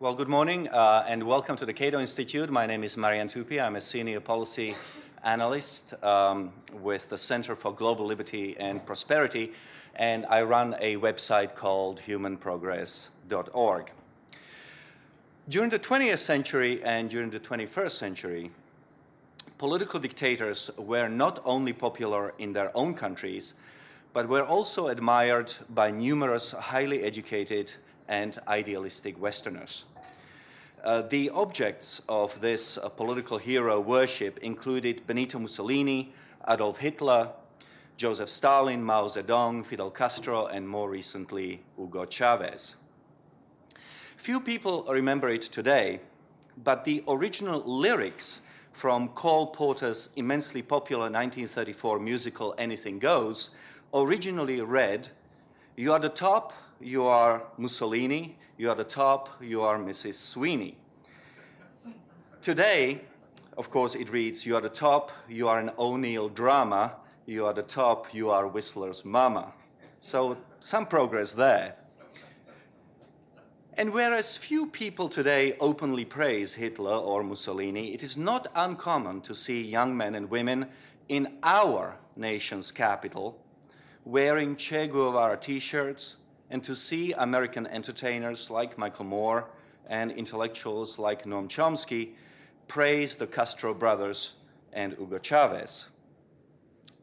Well, good morning uh, and welcome to the Cato Institute. My name is Marian Tupy. I'm a senior policy analyst um, with the Center for Global Liberty and Prosperity, and I run a website called humanprogress.org. During the 20th century and during the 21st century, political dictators were not only popular in their own countries, but were also admired by numerous highly educated and idealistic Westerners. Uh, the objects of this uh, political hero worship included Benito Mussolini, Adolf Hitler, Joseph Stalin, Mao Zedong, Fidel Castro, and more recently, Hugo Chavez. Few people remember it today, but the original lyrics from Cole Porter's immensely popular 1934 musical Anything Goes originally read, You are the top, you are Mussolini, you are the top, you are Mrs. Sweeney. Today, of course, it reads, You are the top, you are an O'Neill drama, you are the top, you are Whistler's mama. So, some progress there. And whereas few people today openly praise Hitler or Mussolini, it is not uncommon to see young men and women in our nation's capital wearing Che Guevara t shirts and to see American entertainers like Michael Moore and intellectuals like Noam Chomsky praise the Castro brothers and Hugo Chavez.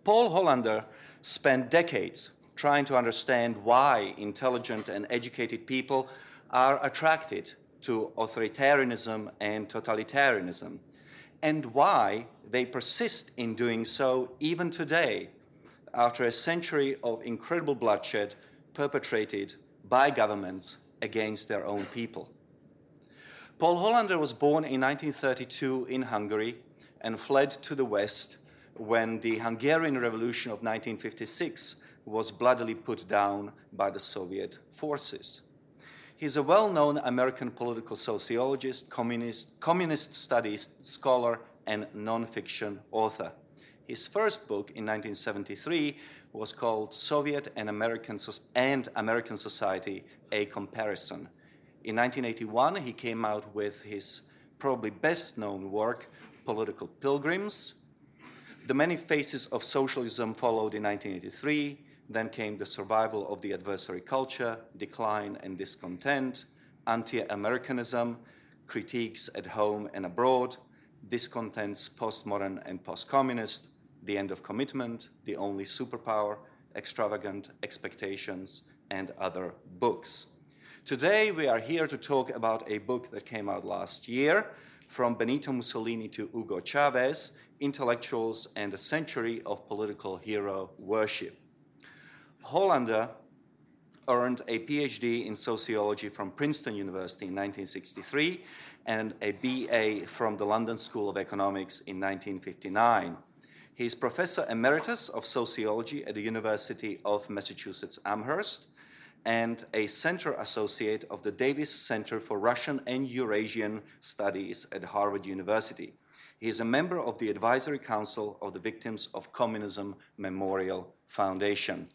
Paul Hollander spent decades trying to understand why intelligent and educated people are attracted to authoritarianism and totalitarianism, and why they persist in doing so even today, after a century of incredible bloodshed perpetrated by governments against their own people. Paul Hollander was born in 1932 in Hungary and fled to the West when the Hungarian Revolution of 1956 was bloodily put down by the Soviet forces. He's a well known American political sociologist, communist, communist studies scholar, and nonfiction author. His first book in 1973 was called Soviet and American, and American Society A Comparison. In 1981, he came out with his probably best known work, Political Pilgrims. The Many Faces of Socialism followed in 1983. Then came The Survival of the Adversary Culture, Decline and Discontent, Anti Americanism, Critiques at Home and Abroad, Discontents Postmodern and Postcommunist, The End of Commitment, The Only Superpower, Extravagant Expectations, and other books. Today, we are here to talk about a book that came out last year From Benito Mussolini to Hugo Chavez Intellectuals and a Century of Political Hero Worship. Hollander earned a PhD in sociology from Princeton University in 1963 and a BA from the London School of Economics in 1959. He is Professor Emeritus of Sociology at the University of Massachusetts Amherst and a center associate of the Davis Center for Russian and Eurasian Studies at Harvard University. He is a member of the Advisory Council of the Victims of Communism Memorial Foundation.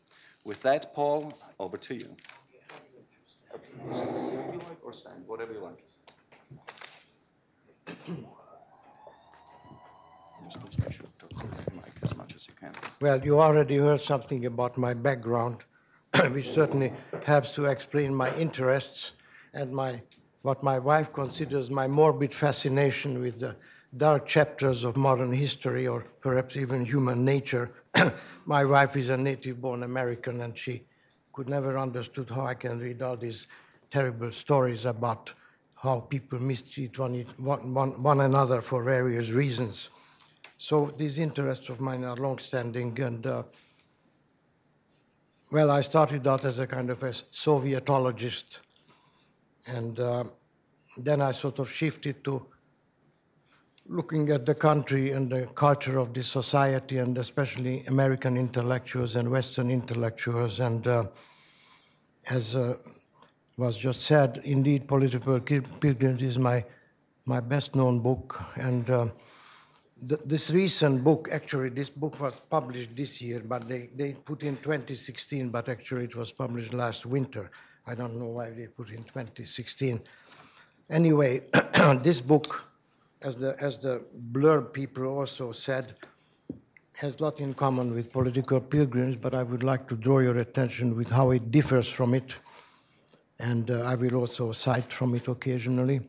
With that, Paul, over to you. or stand, whatever you like. Well, you already heard something about my background. which certainly helps to explain my interests and my what my wife considers my morbid fascination with the dark chapters of modern history or perhaps even human nature. my wife is a native born American and she could never understood how I can read all these terrible stories about how people mistreat one another for various reasons. So these interests of mine are long-standing and uh, well, I started out as a kind of a Sovietologist, and uh, then I sort of shifted to looking at the country and the culture of the society, and especially American intellectuals and Western intellectuals. And uh, as uh, was just said, indeed, Political Pilgrims is my my best known book, and uh, this recent book, actually, this book was published this year, but they, they put in 2016, but actually it was published last winter. I don't know why they put in 2016. Anyway, this book, as the, as the blurb people also said, has a lot in common with political pilgrims, but I would like to draw your attention with how it differs from it, and uh, I will also cite from it occasionally.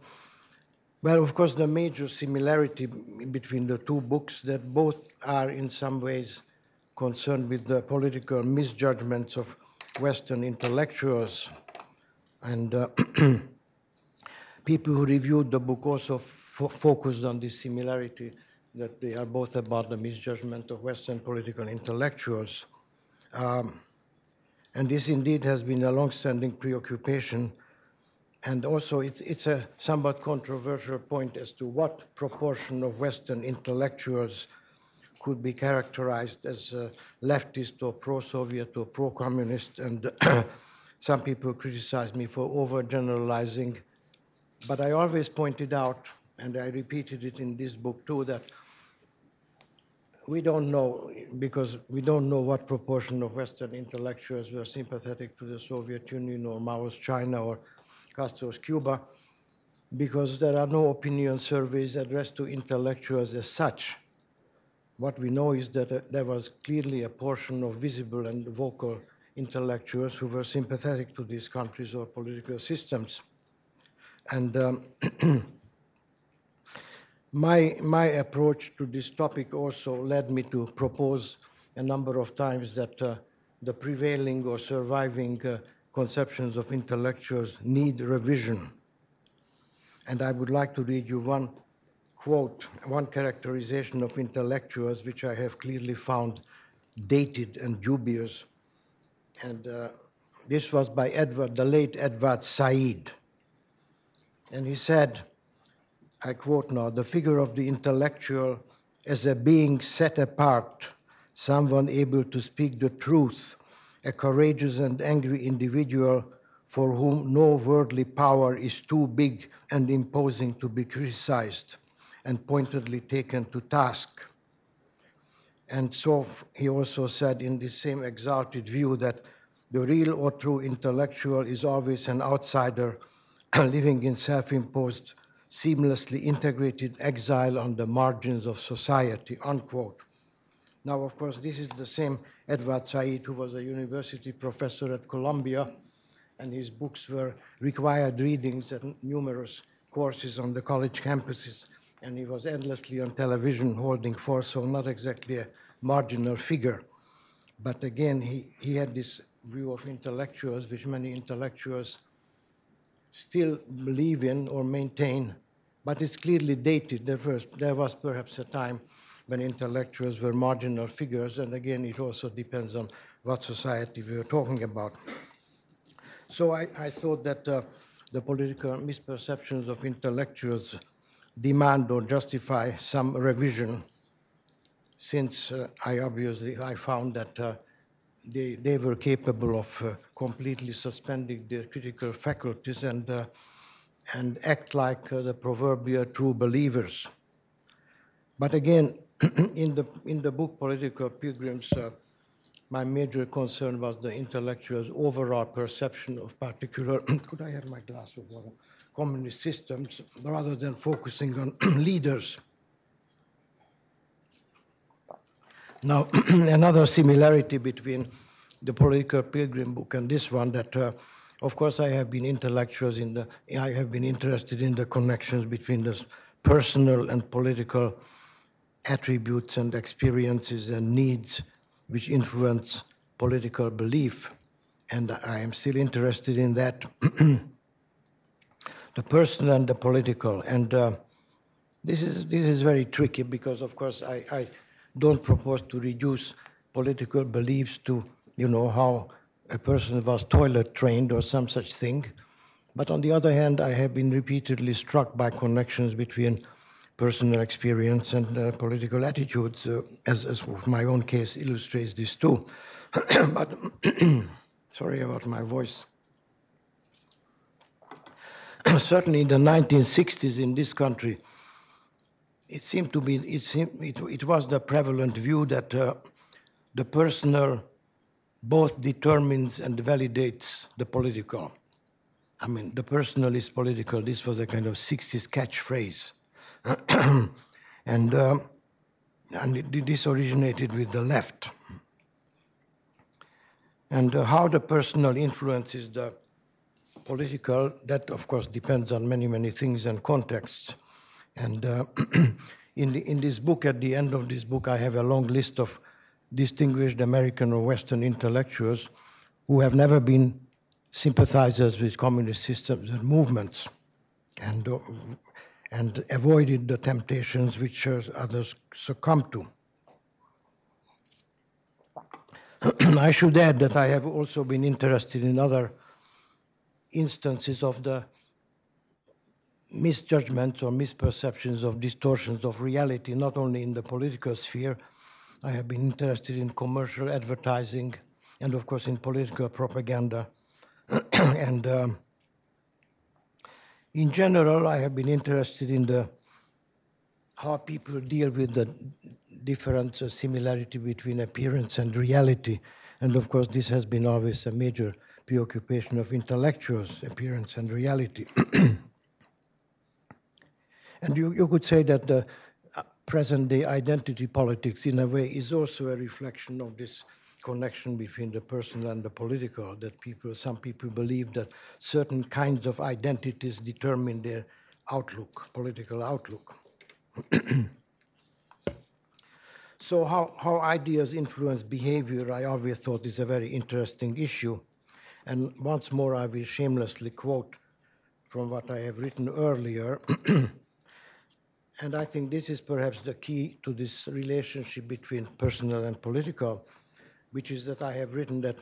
Well, of course, the major similarity between the two books that both are in some ways concerned with the political misjudgments of Western intellectuals and uh, people who reviewed the book also focused on this similarity that they are both about the misjudgment of Western political intellectuals. Um, and this indeed has been a long-standing preoccupation. And also it's, it's a somewhat controversial point as to what proportion of Western intellectuals could be characterized as uh, leftist or pro-Soviet or pro-communist. And some people criticize me for overgeneralizing. But I always pointed out, and I repeated it in this book too, that we don't know, because we don't know what proportion of Western intellectuals were sympathetic to the Soviet Union or Mao's China or Castro's Cuba, because there are no opinion surveys addressed to intellectuals as such. What we know is that uh, there was clearly a portion of visible and vocal intellectuals who were sympathetic to these countries or political systems. And um, my, my approach to this topic also led me to propose a number of times that uh, the prevailing or surviving uh, conceptions of intellectuals need revision. And I would like to read you one quote, one characterization of intellectuals which I have clearly found dated and dubious. And uh, this was by Edward, the late Edward Said. And he said, I quote now, the figure of the intellectual as a being set apart, someone able to speak the truth, a courageous and angry individual for whom no worldly power is too big and imposing to be criticized and pointedly taken to task. And so he also said in the same exalted view that the real or true intellectual is always an outsider living in self imposed seamlessly integrated exile on the margins of society, unquote. Now, of course, this is the same Edward Said who was a university professor at Columbia, and his books were required readings at numerous courses on the college campuses, and he was endlessly on television holding forth, so not exactly a marginal figure. But again, he, he had this view of intellectuals, which many intellectuals still believe in or maintain, but it's clearly dated. There was, there was perhaps a time when intellectuals were marginal figures, and again, it also depends on what society we are talking about. So I, I thought that uh, the political misperceptions of intellectuals demand or justify some revision, since uh, I obviously I found that uh, they, they were capable of uh, completely suspending their critical faculties and uh, and act like uh, the proverbial true believers. But again, in the in the book Political Pilgrims, uh, my major concern was the intellectual's overall perception of particular. could I have my glass of water? Communist systems, rather than focusing on leaders. Now, another similarity between the Political Pilgrim book and this one that. Uh, of course, I have been intellectuals in the, I have been interested in the connections between the personal and political attributes and experiences and needs which influence political belief. And I am still interested in that. the personal and the political. And uh, this, is, this is very tricky because, of course, I, I don't propose to reduce political beliefs to, you know, how a person was toilet trained or some such thing. But on the other hand, I have been repeatedly struck by connections between personal experience and uh, political attitudes, uh, as, as my own case illustrates this too. but sorry about my voice. Certainly in the 1960s in this country, it seemed to be, it, seemed, it, it was the prevalent view that uh, the personal both determines and validates the political. I mean, the personal is political. This was a kind of 60s catchphrase. and, uh, and it, this originated with the left. And uh, how the personal influences the political, that of course depends on many, many things and contexts. And uh, in, the, in this book, at the end of this book, I have a long list of distinguished American or Western intellectuals who have never been sympathizers with communist systems and movements and, uh, and avoided the temptations which uh, others succumb to. I should add that I have also been interested in other instances of the misjudgments or misperceptions of distortions of reality, not only in the political sphere. I have been interested in commercial advertising and, of course, in political propaganda. and um, in general, I have been interested in the how people deal with the difference or similarity between appearance and reality. And of course, this has been always a major preoccupation of intellectuals, appearance and reality. and you, you could say that the present day identity politics, in a way, is also a reflection of this connection between the personal and the political, that people, some people believe that certain kinds of identities determine their outlook, political outlook. so how, how ideas influence behavior, I always thought is a very interesting issue. And once more, I will shamelessly quote from what I have written earlier. and I think this is perhaps the key to this relationship between personal and political, which is that I have written that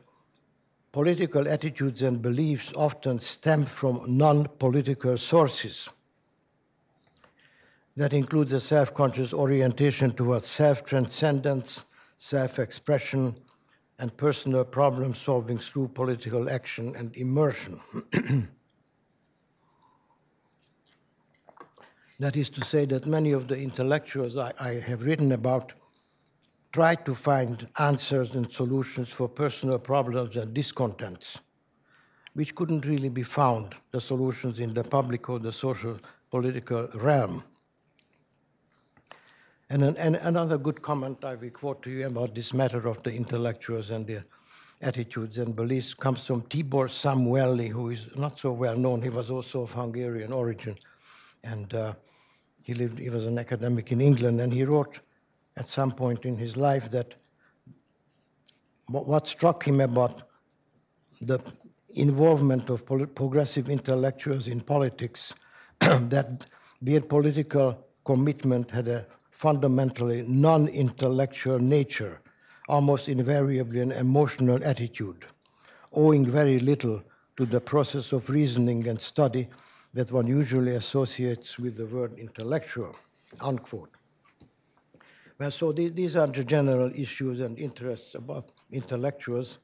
political attitudes and beliefs often stem from non political sources. That includes a self conscious orientation towards self transcendence, self expression, and personal problem solving through political action and immersion. that is to say, that many of the intellectuals I, I have written about try to find answers and solutions for personal problems and discontents, which couldn't really be found, the solutions in the public or the social political realm. And, an, and, another good comment I will quote to you about this matter of the intellectuals and their attitudes and beliefs comes from Tibor Szamuely, who is not so well known. He was also of Hungarian origin, and uh, he lived. He was an academic in England, and he wrote at some point in his life that what struck him about the involvement of progressive intellectuals in politics, that their political commitment had a fundamentally non intellectual nature, almost invariably an emotional attitude, owing very little to the process of reasoning and study that one usually associates with the word intellectual. Unquote. Well, so these are the general issues and interests about intellectuals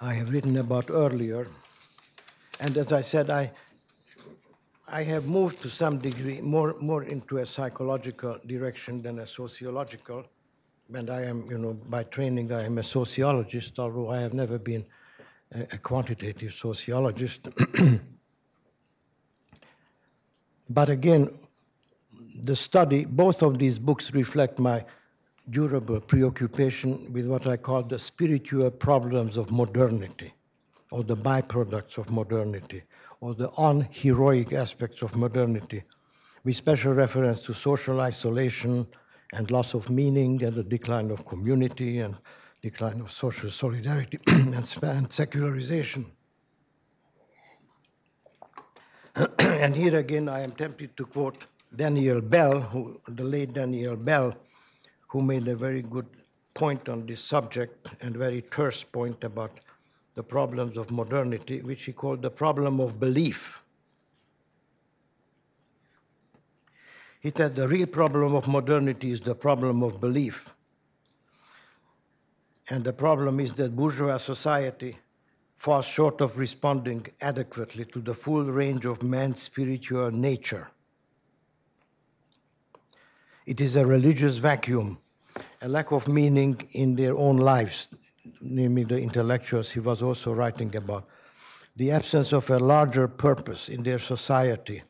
I have written about earlier. And as I said, I I have moved to some degree more, more into a psychological direction than a sociological. And I am, you know, by training, I am a sociologist, although I have never been a, a quantitative sociologist. but again, the study, both of these books reflect my durable preoccupation with what I call the spiritual problems of modernity, or the byproducts of modernity or the unheroic aspects of modernity, with special reference to social isolation and loss of meaning and the decline of community and decline of social solidarity and secularization. and here again, I am tempted to quote Daniel Bell, who, the late Daniel Bell, who made a very good point on this subject and very terse point about the problems of modernity, which he called the problem of belief. He said the real problem of modernity is the problem of belief. And the problem is that bourgeois society falls short of responding adequately to the full range of man's spiritual nature. It is a religious vacuum, a lack of meaning in their own lives namely the intellectuals he was also writing about, the absence of a larger purpose in their society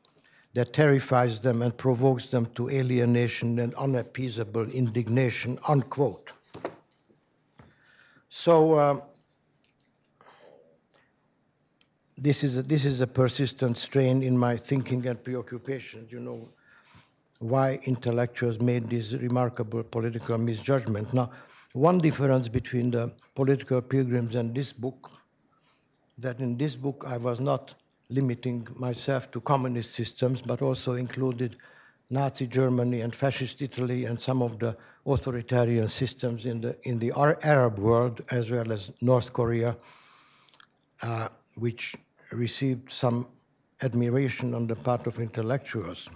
that terrifies them and provokes them to alienation and unappeasable indignation, unquote. So uh, this is a, this is a persistent strain in my thinking and preoccupations. You know why intellectuals made this remarkable political misjudgment. Now, one difference between the political pilgrims and this book, that in this book I was not limiting myself to communist systems, but also included Nazi Germany and fascist Italy and some of the authoritarian systems in the, in the Arab world, as well as North Korea, uh, which received some admiration on the part of intellectuals.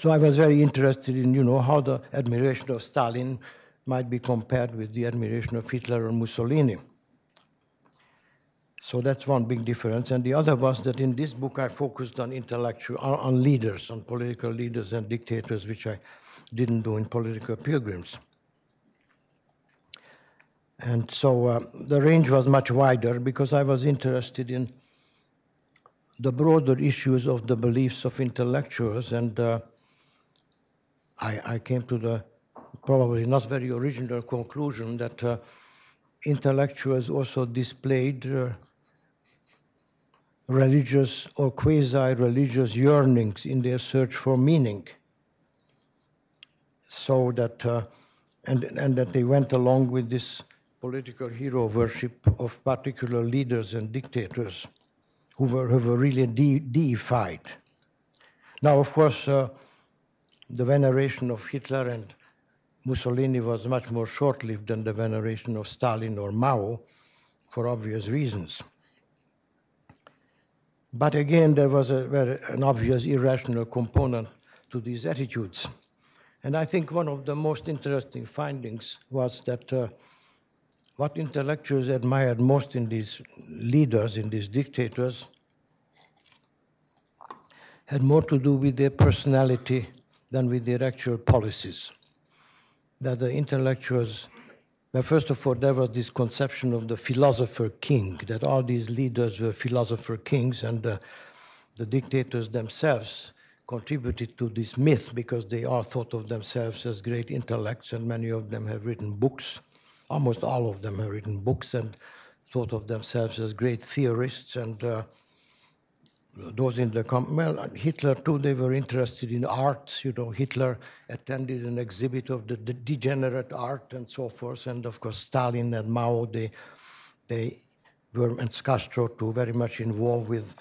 So I was very interested in, you know, how the admiration of Stalin might be compared with the admiration of Hitler or Mussolini. So that's one big difference. And the other was that in this book I focused on intellectual, on leaders, on political leaders and dictators, which I didn't do in political pilgrims. And so uh, the range was much wider because I was interested in the broader issues of the beliefs of intellectuals. And uh, I, I, came to the probably not very original conclusion that uh, intellectuals also displayed uh, religious or quasi religious yearnings in their search for meaning so that uh, and and that they went along with this political hero worship of particular leaders and dictators who were, who were really de deified. Now, of course, uh, the veneration of Hitler and Mussolini was much more short lived than the veneration of Stalin or Mao for obvious reasons. But again, there was a, an obvious irrational component to these attitudes. And I think one of the most interesting findings was that uh, what intellectuals admired most in these leaders, in these dictators, had more to do with their personality than with their actual policies. That the intellectuals, well, first of all, there was this conception of the philosopher king, that all these leaders were philosopher kings, and uh, the dictators themselves contributed to this myth because they all thought of themselves as great intellects, and many of them have written books. Almost all of them have written books and thought of themselves as great theorists. And uh, those in the com- well, Hitler too. They were interested in arts. You know, Hitler attended an exhibit of the, the degenerate art and so forth. And of course, Stalin and Mao. They they were and Castro too very much involved with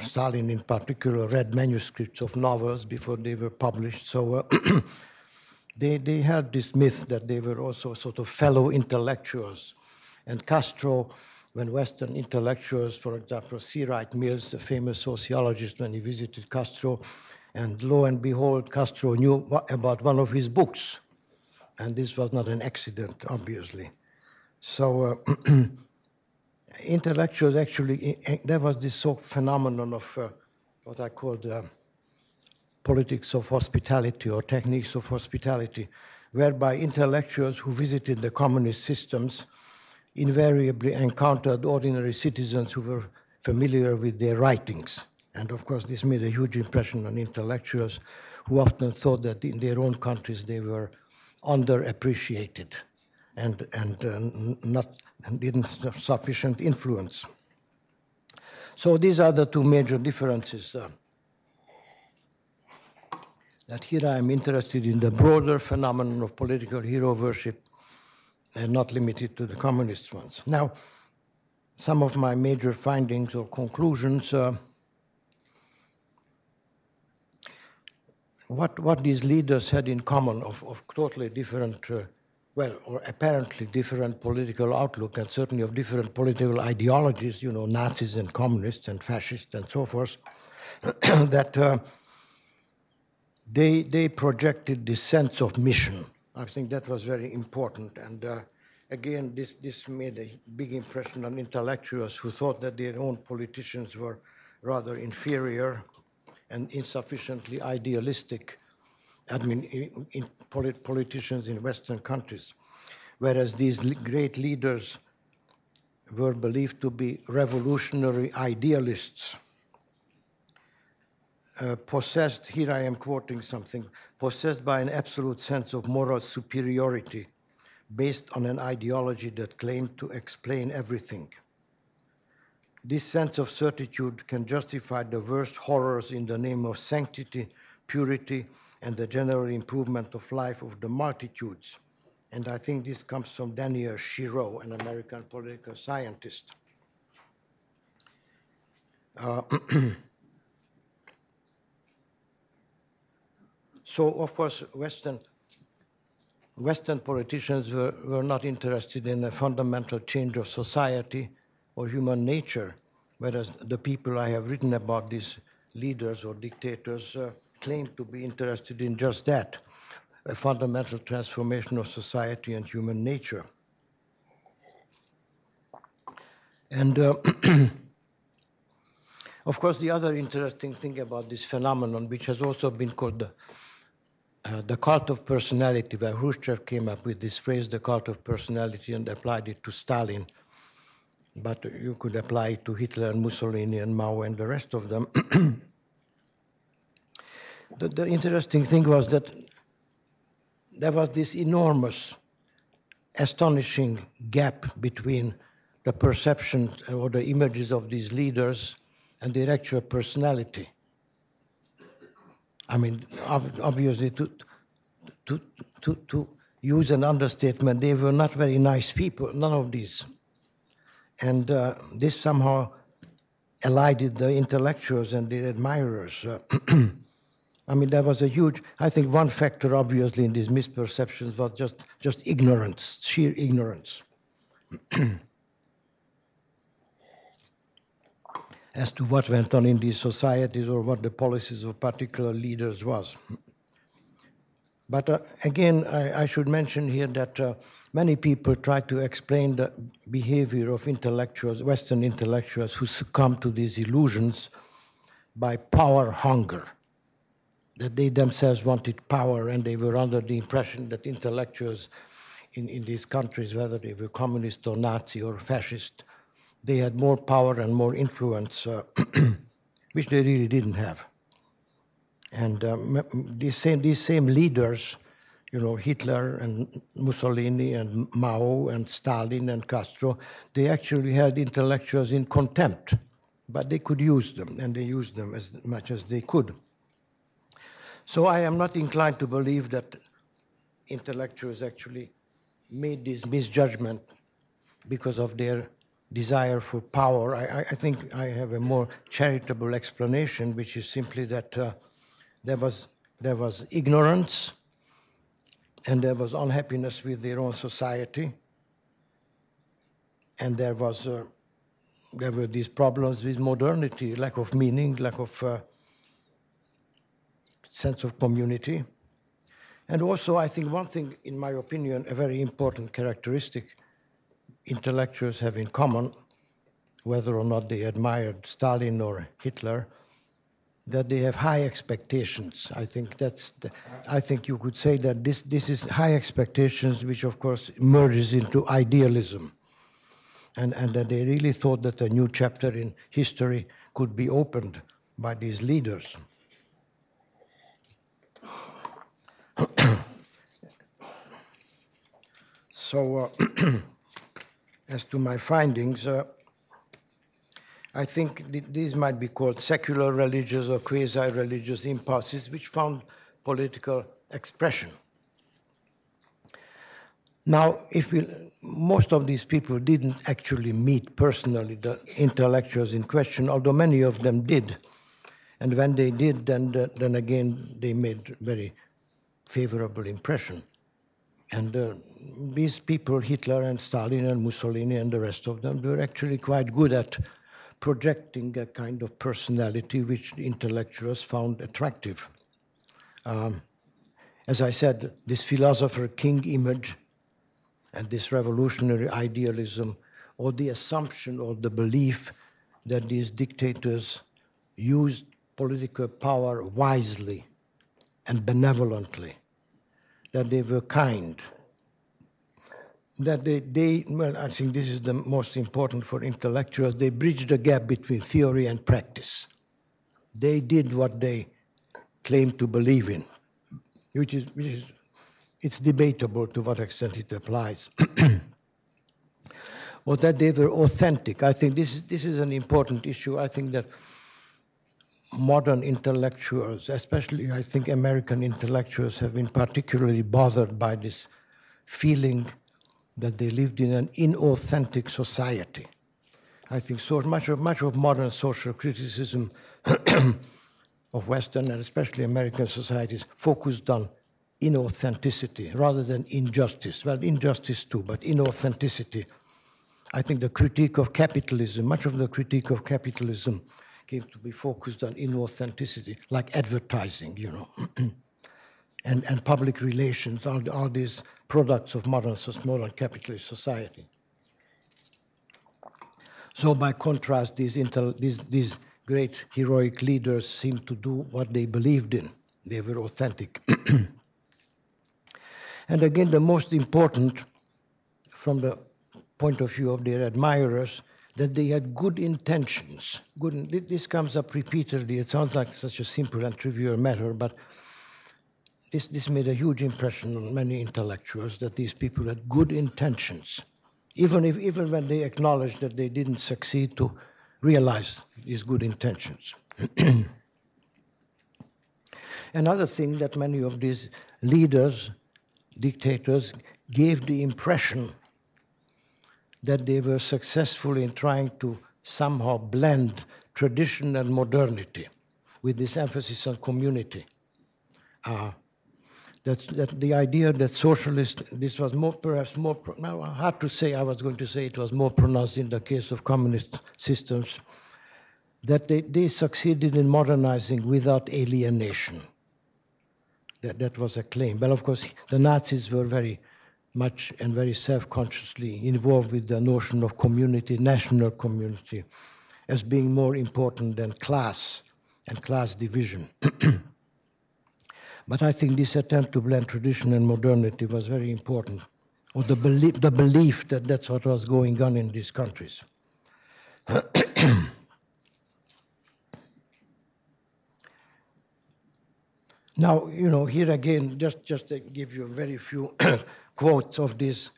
Stalin in particular read manuscripts of novels before they were published. So uh, they, they had this myth that they were also sort of fellow intellectuals. And Castro, when Western intellectuals, for example, C. Wright Mills, the famous sociologist, when he visited Castro, and lo and behold, Castro knew about one of his books. And this was not an accident, obviously. So uh, intellectuals actually, there was this sort of phenomenon of uh, what I call the politics of hospitality or techniques of hospitality, whereby intellectuals who visited the communist systems invariably encountered ordinary citizens who were familiar with their writings. And of course, this made a huge impression on intellectuals who often thought that in their own countries they were underappreciated and, and uh, not and didn't have sufficient influence. So these are the two major differences. Uh, that here I am interested in the broader phenomenon of political hero worship and not limited to the communist ones. Now, some of my major findings or conclusions. Uh, what, what these leaders had in common of, of totally different uh, well, or apparently different political outlook and certainly of different political ideologies, you know, Nazis and communists and fascists and so forth, that uh, they, they projected this sense of mission. I think that was very important. And uh, again, this, this made a big impression on intellectuals who thought that their own politicians were rather inferior and insufficiently idealistic I mean, in, in polit politicians in Western countries. Whereas these great leaders were believed to be revolutionary idealists. Uh, possessed, here I am quoting something, possessed by an absolute sense of moral superiority based on an ideology that claimed to explain everything. This sense of certitude can justify the worst horrors in the name of sanctity, purity, and the general improvement of life of the multitudes. And I think this comes from Daniel Chirot, an American political scientist. Uh, so, of course, Western Western politicians were, were not interested in a fundamental change of society or human nature, whereas the people I have written about, these leaders or dictators, uh, claim to be interested in just that a fundamental transformation of society and human nature. And uh, of course, the other interesting thing about this phenomenon, which has also been called the uh, the cult of personality, where Khrushchev came up with this phrase, the cult of personality, and applied it to Stalin. But you could apply it to Hitler and Mussolini and Mao and the rest of them. the, the interesting thing was that there was this enormous, astonishing gap between the perception or the images of these leaders and their actual personality. I mean, obviously, to, to, to, to use an understatement, they were not very nice people, none of these. And uh, this somehow elided the intellectuals and the admirers. Uh, I mean, there was a huge, I think one factor, obviously, in these misperceptions was just, just ignorance, sheer ignorance. as to what went on in these societies or what the policies of particular leaders was. But uh, again, I, I, should mention here that uh, many people try to explain the behavior of intellectuals, Western intellectuals who succumb to these illusions by power hunger. That they themselves wanted power and they were under the impression that intellectuals in, in these countries, whether they were communist or Nazi or fascist, they had more power and more influence, uh, which they really didn't have. And um, these, same, these same leaders, you know, Hitler and Mussolini and Mao and Stalin and Castro, they actually had intellectuals in contempt, but they could use them, and they used them as much as they could. So I am not inclined to believe that intellectuals actually made this misjudgment because of their desire for power. I, I, think I have a more charitable explanation, which is simply that uh, there, was, there was ignorance and there was unhappiness with their own society. And there, was, uh, there were these problems with modernity, lack of meaning, lack of uh, sense of community. And also, I think one thing, in my opinion, a very important characteristic intellectuals have in common, whether or not they admired Stalin or Hitler, that they have high expectations. I think that's. The, I think you could say that this this is high expectations, which of course merges into idealism, and and that they really thought that a new chapter in history could be opened by these leaders. so. Uh, as to my findings, uh, I think th these might be called secular religious or quasi religious impulses which found political expression. Now, if we, most of these people didn't actually meet personally the intellectuals in question, although many of them did. And when they did, then, then again, they made very favorable impression. And uh, these people, Hitler and Stalin and Mussolini and the rest of them, they were actually quite good at projecting a kind of personality which intellectuals found attractive. Um, as I said, this philosopher king image and this revolutionary idealism, or the assumption or the belief that these dictators used political power wisely and benevolently that they were kind. that they, they, well, I think this is the most important for intellectuals, they bridged the gap between theory and practice. They did what they claimed to believe in, which is, which is it's debatable to what extent it applies. or that they were authentic. I think this is, this is an important issue. I think that modern intellectuals, especially I think American intellectuals, have been particularly bothered by this feeling that they lived in an inauthentic society. I think so much of, much of modern social criticism of Western and especially American societies focused on inauthenticity rather than injustice. Well, injustice too, but inauthenticity. I think the critique of capitalism, much of the critique of capitalism came to be focused on inauthenticity, like advertising, you know, and, and public relations, all, all these products of modern, modern capitalist society. So, by contrast, these, these, these great heroic leaders seemed to do what they believed in. They were authentic. and again, the most important from the point of view of their admirers that they had good intentions. Good, this comes up repeatedly. It sounds like such a simple and trivial matter, but this, this made a huge impression on many intellectuals that these people had good intentions, even, if, even when they acknowledged that they didn't succeed to realize these good intentions. Another thing that many of these leaders, dictators, gave the impression that they were successful in trying to somehow blend tradition and modernity with this emphasis on community. Uh, that, that the idea that socialist, this was more, perhaps more, now hard to say, I was going to say it was more pronounced in the case of communist systems, that they, they succeeded in modernizing without alienation. That, that was a claim. Well, of course, the Nazis were very much and very self-consciously involved with the notion of community, national community, as being more important than class and class division. but I think this attempt to blend tradition and modernity was very important, or the belief, the belief that that's what was going on in these countries. now, you know, here again, just, just to give you a very few quotes of these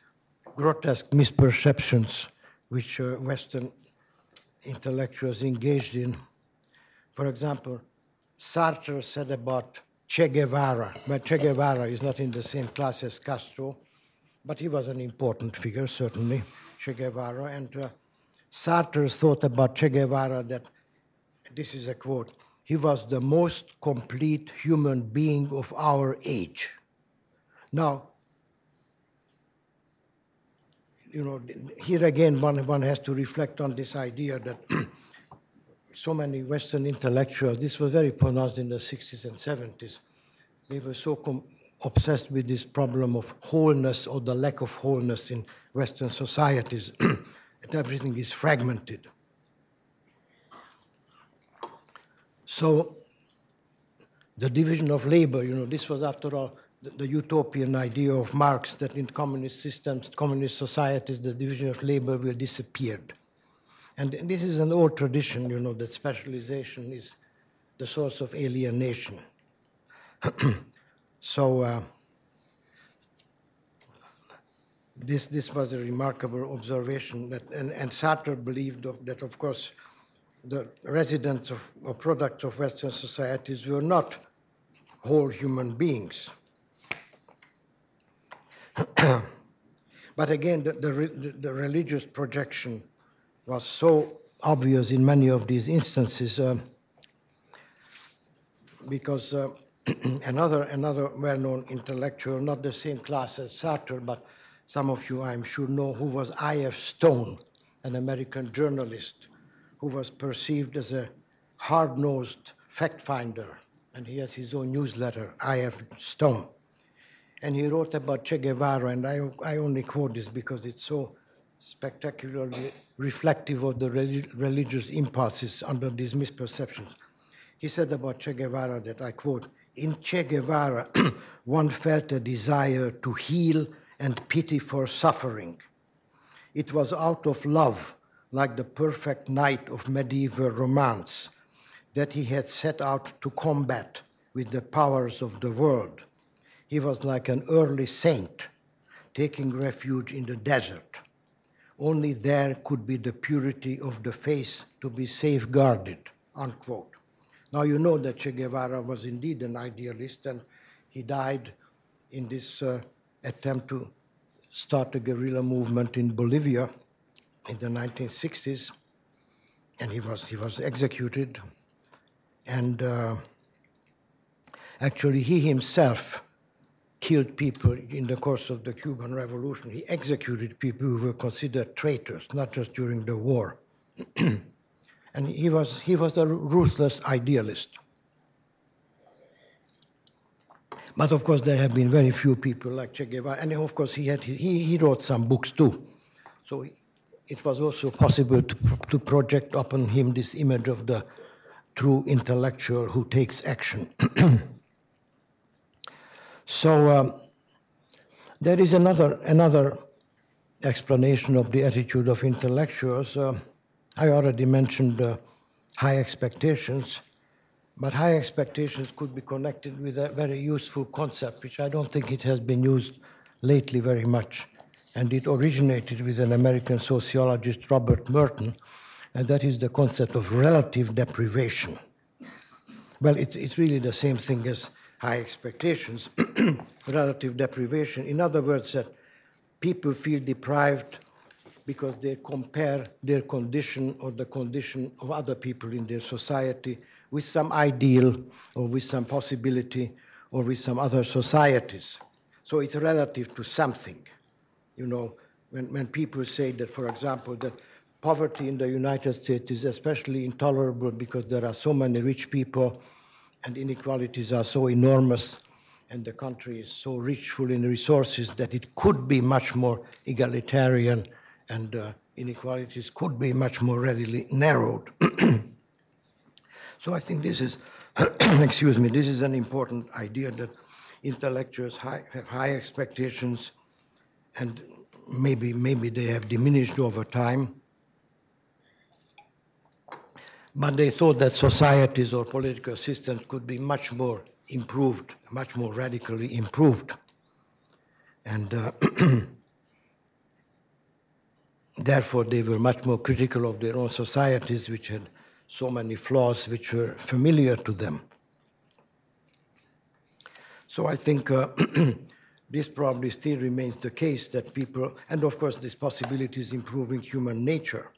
grotesque misperceptions which uh, Western intellectuals engaged in. For example, Sartre said about Che Guevara, but Che Guevara is not in the same class as Castro, but he was an important figure, certainly, Che Guevara. And uh, Sartre thought about Che Guevara that, this is a quote, he was the most complete human being of our age. Now, you know, here again, one, one has to reflect on this idea that so many Western intellectuals, this was very pronounced in the 60s and 70s, they were so obsessed with this problem of wholeness or the lack of wholeness in Western societies that everything is fragmented. So the division of labor, you know, this was after all the, the, utopian idea of Marx that in communist systems, communist societies, the division of labor will disappear. And this is an old tradition, you know, that specialization is the source of alienation. so uh, this, this was a remarkable observation, that, and, and Sartre believed of, that, of course, the residents of, or products of Western societies were not whole human beings but again, the, the, the, religious projection was so obvious in many of these instances uh, because uh, another, another well-known intellectual, not the same class as Sartre, but some of you, I'm sure, know who was I.F. Stone, an American journalist who was perceived as a hard-nosed fact finder, and he has his own newsletter, I.F. Stone and he wrote about Che Guevara, and I, I only quote this because it's so spectacularly reflective of the religious impulses under these misperceptions. He said about Che Guevara that I quote, in Che Guevara, one felt a desire to heal and pity for suffering. It was out of love, like the perfect knight of medieval romance, that he had set out to combat with the powers of the world. He was like an early saint taking refuge in the desert. Only there could be the purity of the face to be safeguarded, unquote. Now you know that Che Guevara was indeed an idealist and he died in this uh, attempt to start a guerrilla movement in Bolivia in the 1960s, and he was, he was executed. And uh, actually, he himself killed people in the course of the Cuban Revolution. He executed people who were considered traitors, not just during the war. and he was, he was a ruthless idealist. But of course, there have been very few people like Che Guevara, and of course, he, had, he, he wrote some books too. So it was also possible to, to project upon him this image of the true intellectual who takes action. so um, there is another, another explanation of the attitude of intellectuals. Uh, I already mentioned uh, high expectations. But high expectations could be connected with a very useful concept, which I don't think it has been used lately very much. And it originated with an American sociologist, Robert Merton, and that is the concept of relative deprivation. Well, it, it's really the same thing as high expectations, relative deprivation. In other words, that people feel deprived because they compare their condition or the condition of other people in their society with some ideal or with some possibility or with some other societies. So it's relative to something. You know, when, when people say that, for example, that poverty in the United States is especially intolerable because there are so many rich people and inequalities are so enormous and the country is so rich full in resources that it could be much more egalitarian and uh, inequalities could be much more readily narrowed. So I think this is, excuse me, this is an important idea that intellectuals high, have high expectations and maybe, maybe they have diminished over time. But they thought that societies or political systems could be much more improved, much more radically improved. And uh, therefore, they were much more critical of their own societies, which had so many flaws which were familiar to them. So I think uh, this probably still remains the case that people, and of course, this possibility is improving human nature.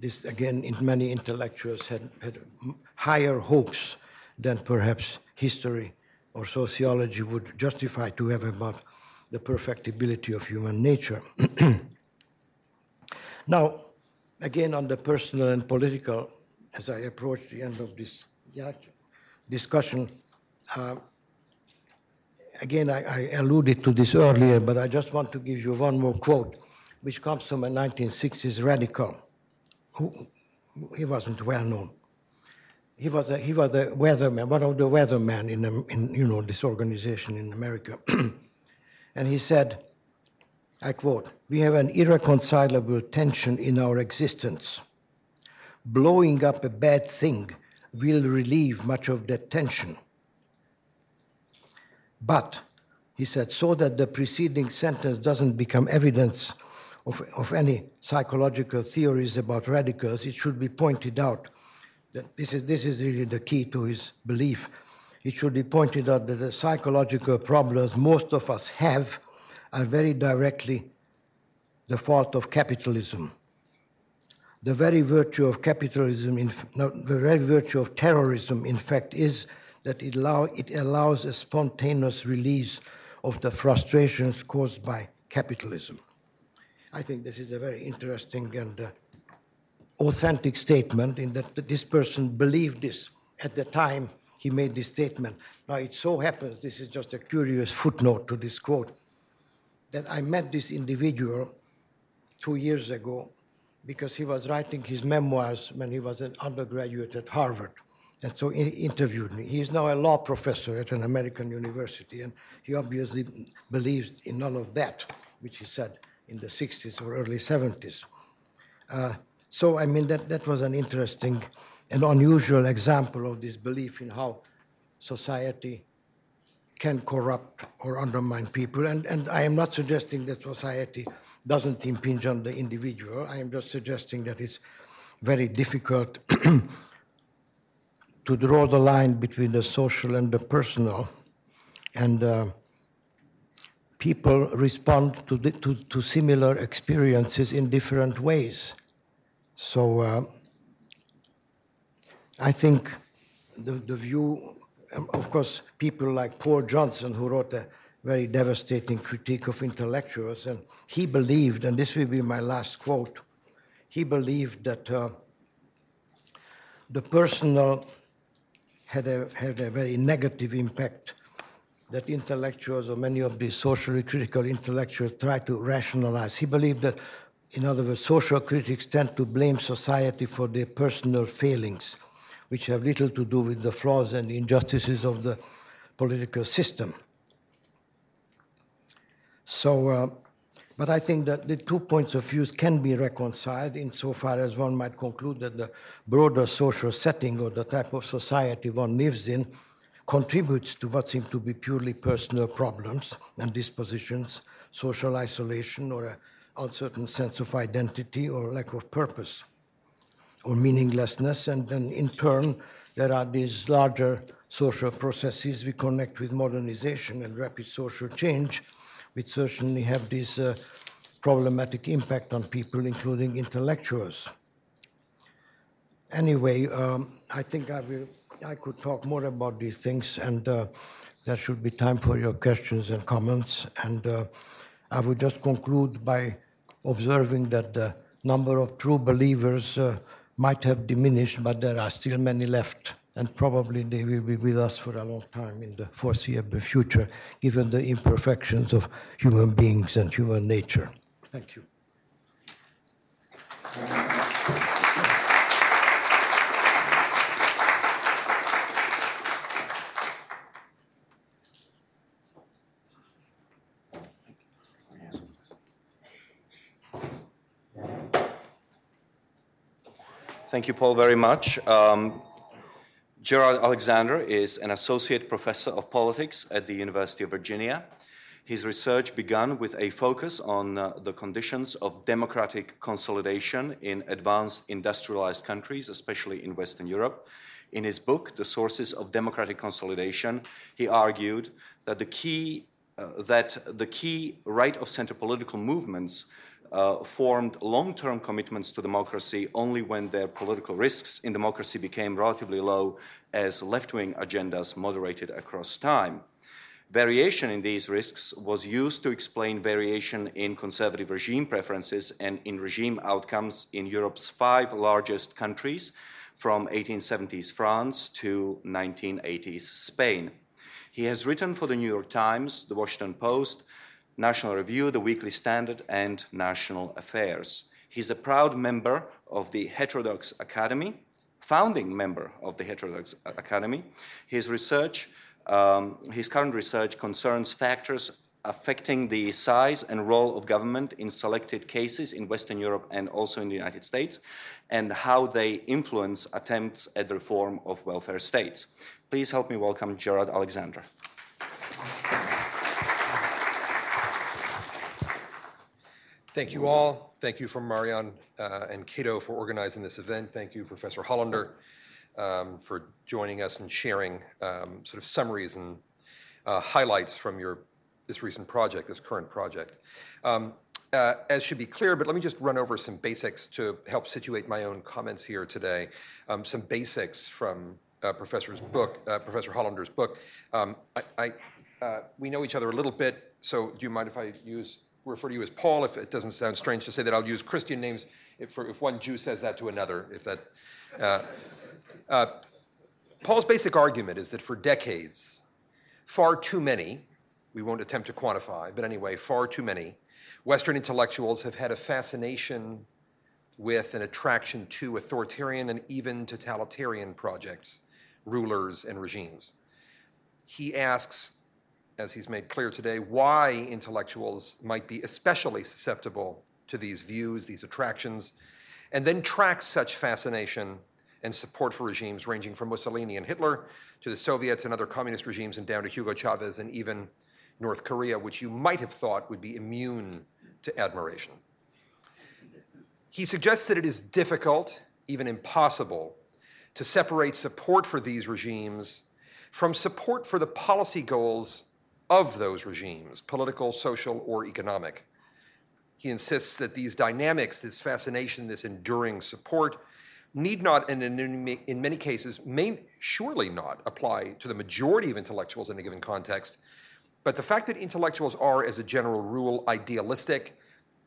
This, again, in many intellectuals had, had higher hopes than perhaps history or sociology would justify to have about the perfectibility of human nature. now, again, on the personal and political, as I approach the end of this discussion, uh, again, I, I, alluded to this earlier, but I just want to give you one more quote, which comes from a 1960s radical. He wasn't well known. He was a, he was a weatherman, one of the weathermen in, in you know this organization in America, and he said, I quote, we have an irreconcilable tension in our existence. Blowing up a bad thing will relieve much of that tension. But, he said, so that the preceding sentence doesn't become evidence of, of any psychological theories about radicals, it should be pointed out that this is, this is really the key to his belief. It should be pointed out that the psychological problems most of us have are very directly the fault of capitalism. The very virtue of capitalism, in, no, the very virtue of terrorism, in fact, is that it, allow, it allows a spontaneous release of the frustrations caused by capitalism. I think this is a very interesting and uh, authentic statement in that this person believed this at the time he made this statement. Now, it so happens, this is just a curious footnote to this quote, that I met this individual two years ago because he was writing his memoirs when he was an undergraduate at Harvard. and so he interviewed me. He is now a law professor at an American university, and he obviously believes in none of that, which he said in the 60s or early 70s. Uh, so, I mean, that, that was an interesting and unusual example of this belief in how society can corrupt or undermine people. And, and I am not suggesting that society doesn't impinge on the individual. I am just suggesting that it's very difficult to draw the line between the social and the personal. And uh, people respond to, the, to, to, similar experiences in different ways. So uh, I think the, the view, um, of course, people like Paul Johnson, who wrote a very devastating critique of intellectuals, and he believed, and this will be my last quote, he believed that uh, the personal had a, had a very negative impact that intellectuals or many of these socially critical intellectuals try to rationalize. He believed that, in other words, social critics tend to blame society for their personal failings, which have little to do with the flaws and injustices of the political system. So, uh, but I think that the two points of view can be reconciled insofar as one might conclude that the broader social setting or the type of society one lives in contributes to what seem to be purely personal problems and dispositions, social isolation or an uncertain sense of identity or lack of purpose or meaninglessness. And then in turn, there are these larger social processes we connect with modernization and rapid social change which certainly have this uh, problematic impact on people, including intellectuals. Anyway, um, I think I will. I could talk more about these things, and uh, there should be time for your questions and comments. And uh, I would just conclude by observing that the number of true believers uh, might have diminished, but there are still many left and probably they will be with us for a long time in the foreseeable future, given the imperfections of human beings and human nature. Thank you. Thank you, Paul, very much. Um, Gerard Alexander is an associate professor of politics at the University of Virginia. His research began with a focus on uh, the conditions of democratic consolidation in advanced industrialized countries, especially in Western Europe. In his book, The Sources of Democratic Consolidation, he argued that the key, uh, that the key right of center political movements uh, formed long term commitments to democracy only when their political risks in democracy became relatively low as left wing agendas moderated across time. Variation in these risks was used to explain variation in conservative regime preferences and in regime outcomes in Europe's five largest countries from 1870s France to 1980s Spain. He has written for the New York Times, the Washington Post, National Review, The Weekly Standard, and National Affairs. He's a proud member of the Heterodox Academy, founding member of the Heterodox Academy. His research, um, his current research concerns factors affecting the size and role of government in selected cases in Western Europe and also in the United States, and how they influence attempts at the reform of welfare states. Please help me welcome Gerard Alexander. Thank you all. Thank you from Marian uh, and Cato for organizing this event. Thank you, Professor Hollander, um, for joining us and sharing um, sort of summaries and uh, highlights from your this recent project, this current project. Um, uh, as should be clear, but let me just run over some basics to help situate my own comments here today. Um, some basics from uh, Professor's book, uh, Professor Hollander's book. Um, I, I uh, we know each other a little bit, so do you mind if I use refer to you as Paul if it doesn't sound strange to say that. I'll use Christian names if, for, if one Jew says that to another. If that, uh, uh, Paul's basic argument is that for decades, far too many, we won't attempt to quantify, but anyway, far too many Western intellectuals have had a fascination with an attraction to authoritarian and even totalitarian projects rulers and regimes. He asks, as he's made clear today, why intellectuals might be especially susceptible to these views, these attractions, and then tracks such fascination and support for regimes ranging from Mussolini and Hitler to the Soviets and other communist regimes and down to Hugo Chavez and even North Korea, which you might have thought would be immune to admiration. He suggests that it is difficult, even impossible, to separate support for these regimes from support for the policy goals of those regimes, political, social, or economic. He insists that these dynamics, this fascination, this enduring support, need not, and in, many cases, may surely not apply to the majority of intellectuals in a given context. But the fact that intellectuals are, as a general rule, idealistic,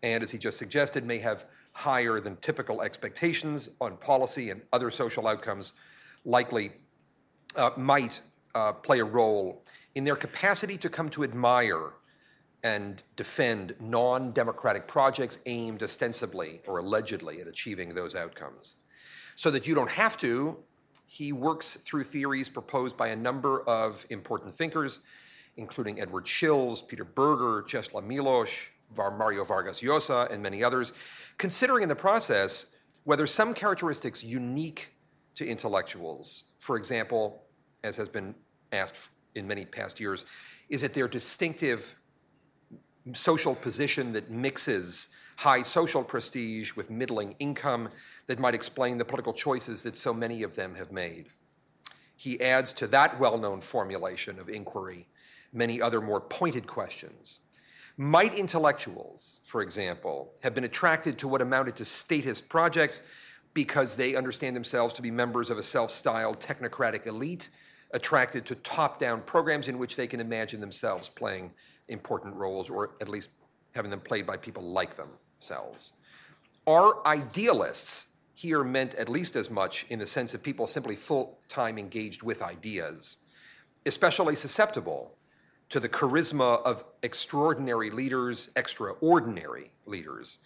and as he just suggested, may have higher than typical expectations on policy and other social outcomes, likely uh, might uh, play a role in their capacity to come to admire and defend non democratic projects aimed ostensibly or allegedly at achieving those outcomes. So that you don't have to, he works through theories proposed by a number of important thinkers, including Edward Shils, Peter Berger, Czesław Miłosz, Mario Vargas Llosa, and many others, considering in the process whether some characteristics unique to intellectuals, for example, as has been asked in many past years, is it their distinctive social position that mixes high social prestige with middling income that might explain the political choices that so many of them have made. He adds to that well known formulation of inquiry many other more pointed questions. Might intellectuals, for example, have been attracted to what amounted to statist projects because they understand themselves to be members of a self styled technocratic elite attracted to top down programs in which they can imagine themselves playing important roles or at least having them played by people like themselves? Are idealists here meant at least as much in the sense of people simply full time engaged with ideas, especially susceptible to the charisma of extraordinary leaders, extraordinary leaders,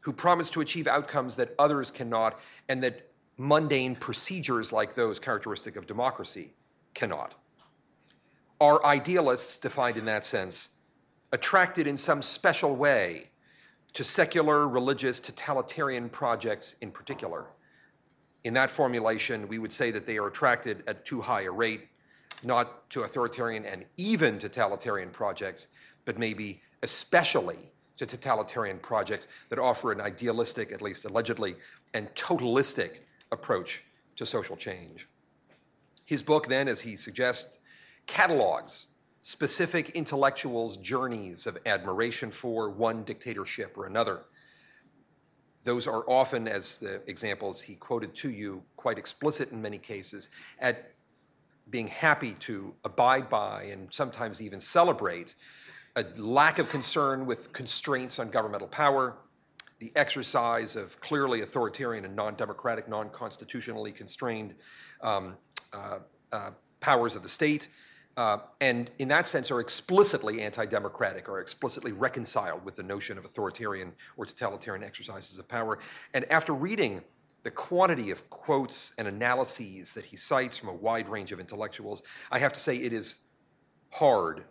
who promise to achieve outcomes that others cannot and that mundane procedures like those characteristic of democracy cannot. Are idealists, defined in that sense, attracted in some special way to secular, religious, totalitarian projects in particular? In that formulation, we would say that they are attracted at too high a rate not to authoritarian and even totalitarian projects, but maybe especially to totalitarian projects that offer an idealistic, at least allegedly, and totalistic approach to social change. His book, then, as he suggests, catalogs specific intellectuals' journeys of admiration for one dictatorship or another. Those are often, as the examples he quoted to you, quite explicit in many cases, at being happy to abide by and sometimes even celebrate a lack of concern with constraints on governmental power, the exercise of clearly authoritarian and non democratic, non constitutionally constrained um, powers of the state, uh, and in that sense are explicitly anti democratic or explicitly reconciled with the notion of authoritarian or totalitarian exercises of power. And after reading the quantity of quotes and analyses that he cites from a wide range of intellectuals, I have to say it is hard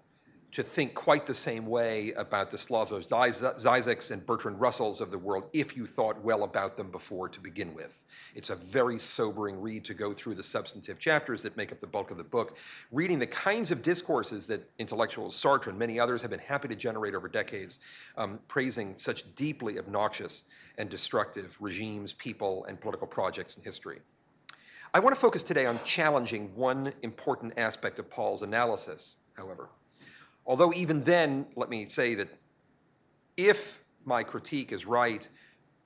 to think quite the same way about the Slavoj Zizeks and Bertrand Russells of the world if you thought well about them before to begin with. It's a very sobering read to go through the substantive chapters that make up the bulk of the book, reading the kinds of discourses that intellectuals, Sartre and many others, have been happy to generate over decades, um, praising such deeply obnoxious and destructive regimes, people, and political projects in history. I want to focus today on challenging one important aspect of Paul's analysis, however. Although, even then, let me say that if my critique is right,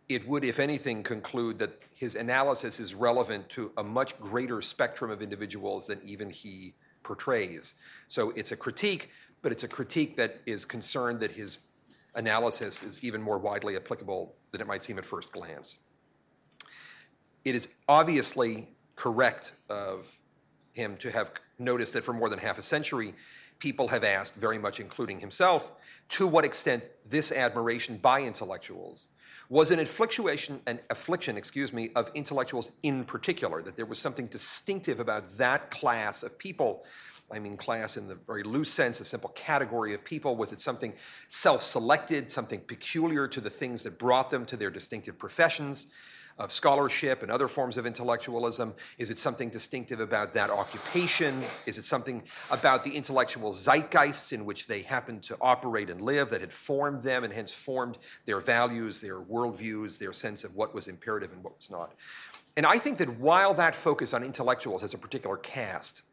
it would, if anything, conclude that his analysis is relevant to a much greater spectrum of individuals than even he portrays. So it's a critique, but it's a critique that is concerned that his analysis is even more widely applicable than it might seem at first glance. It is obviously correct of him to have noticed that for more than half a century, people have asked, very much including himself, to what extent this admiration by intellectuals was an affliction, an affliction, excuse me, of intellectuals in particular, that there was something distinctive about that class of people. I mean, class in the very loose sense, a simple category of people. Was it something self selected, something peculiar to the things that brought them to their distinctive professions? Of scholarship and other forms of intellectualism? Is it something distinctive about that occupation? Is it something about the intellectual zeitgeists in which they happened to operate and live that had formed them and hence formed their values, their worldviews, their sense of what was imperative and what was not? And I think that while that focus on intellectuals as a particular caste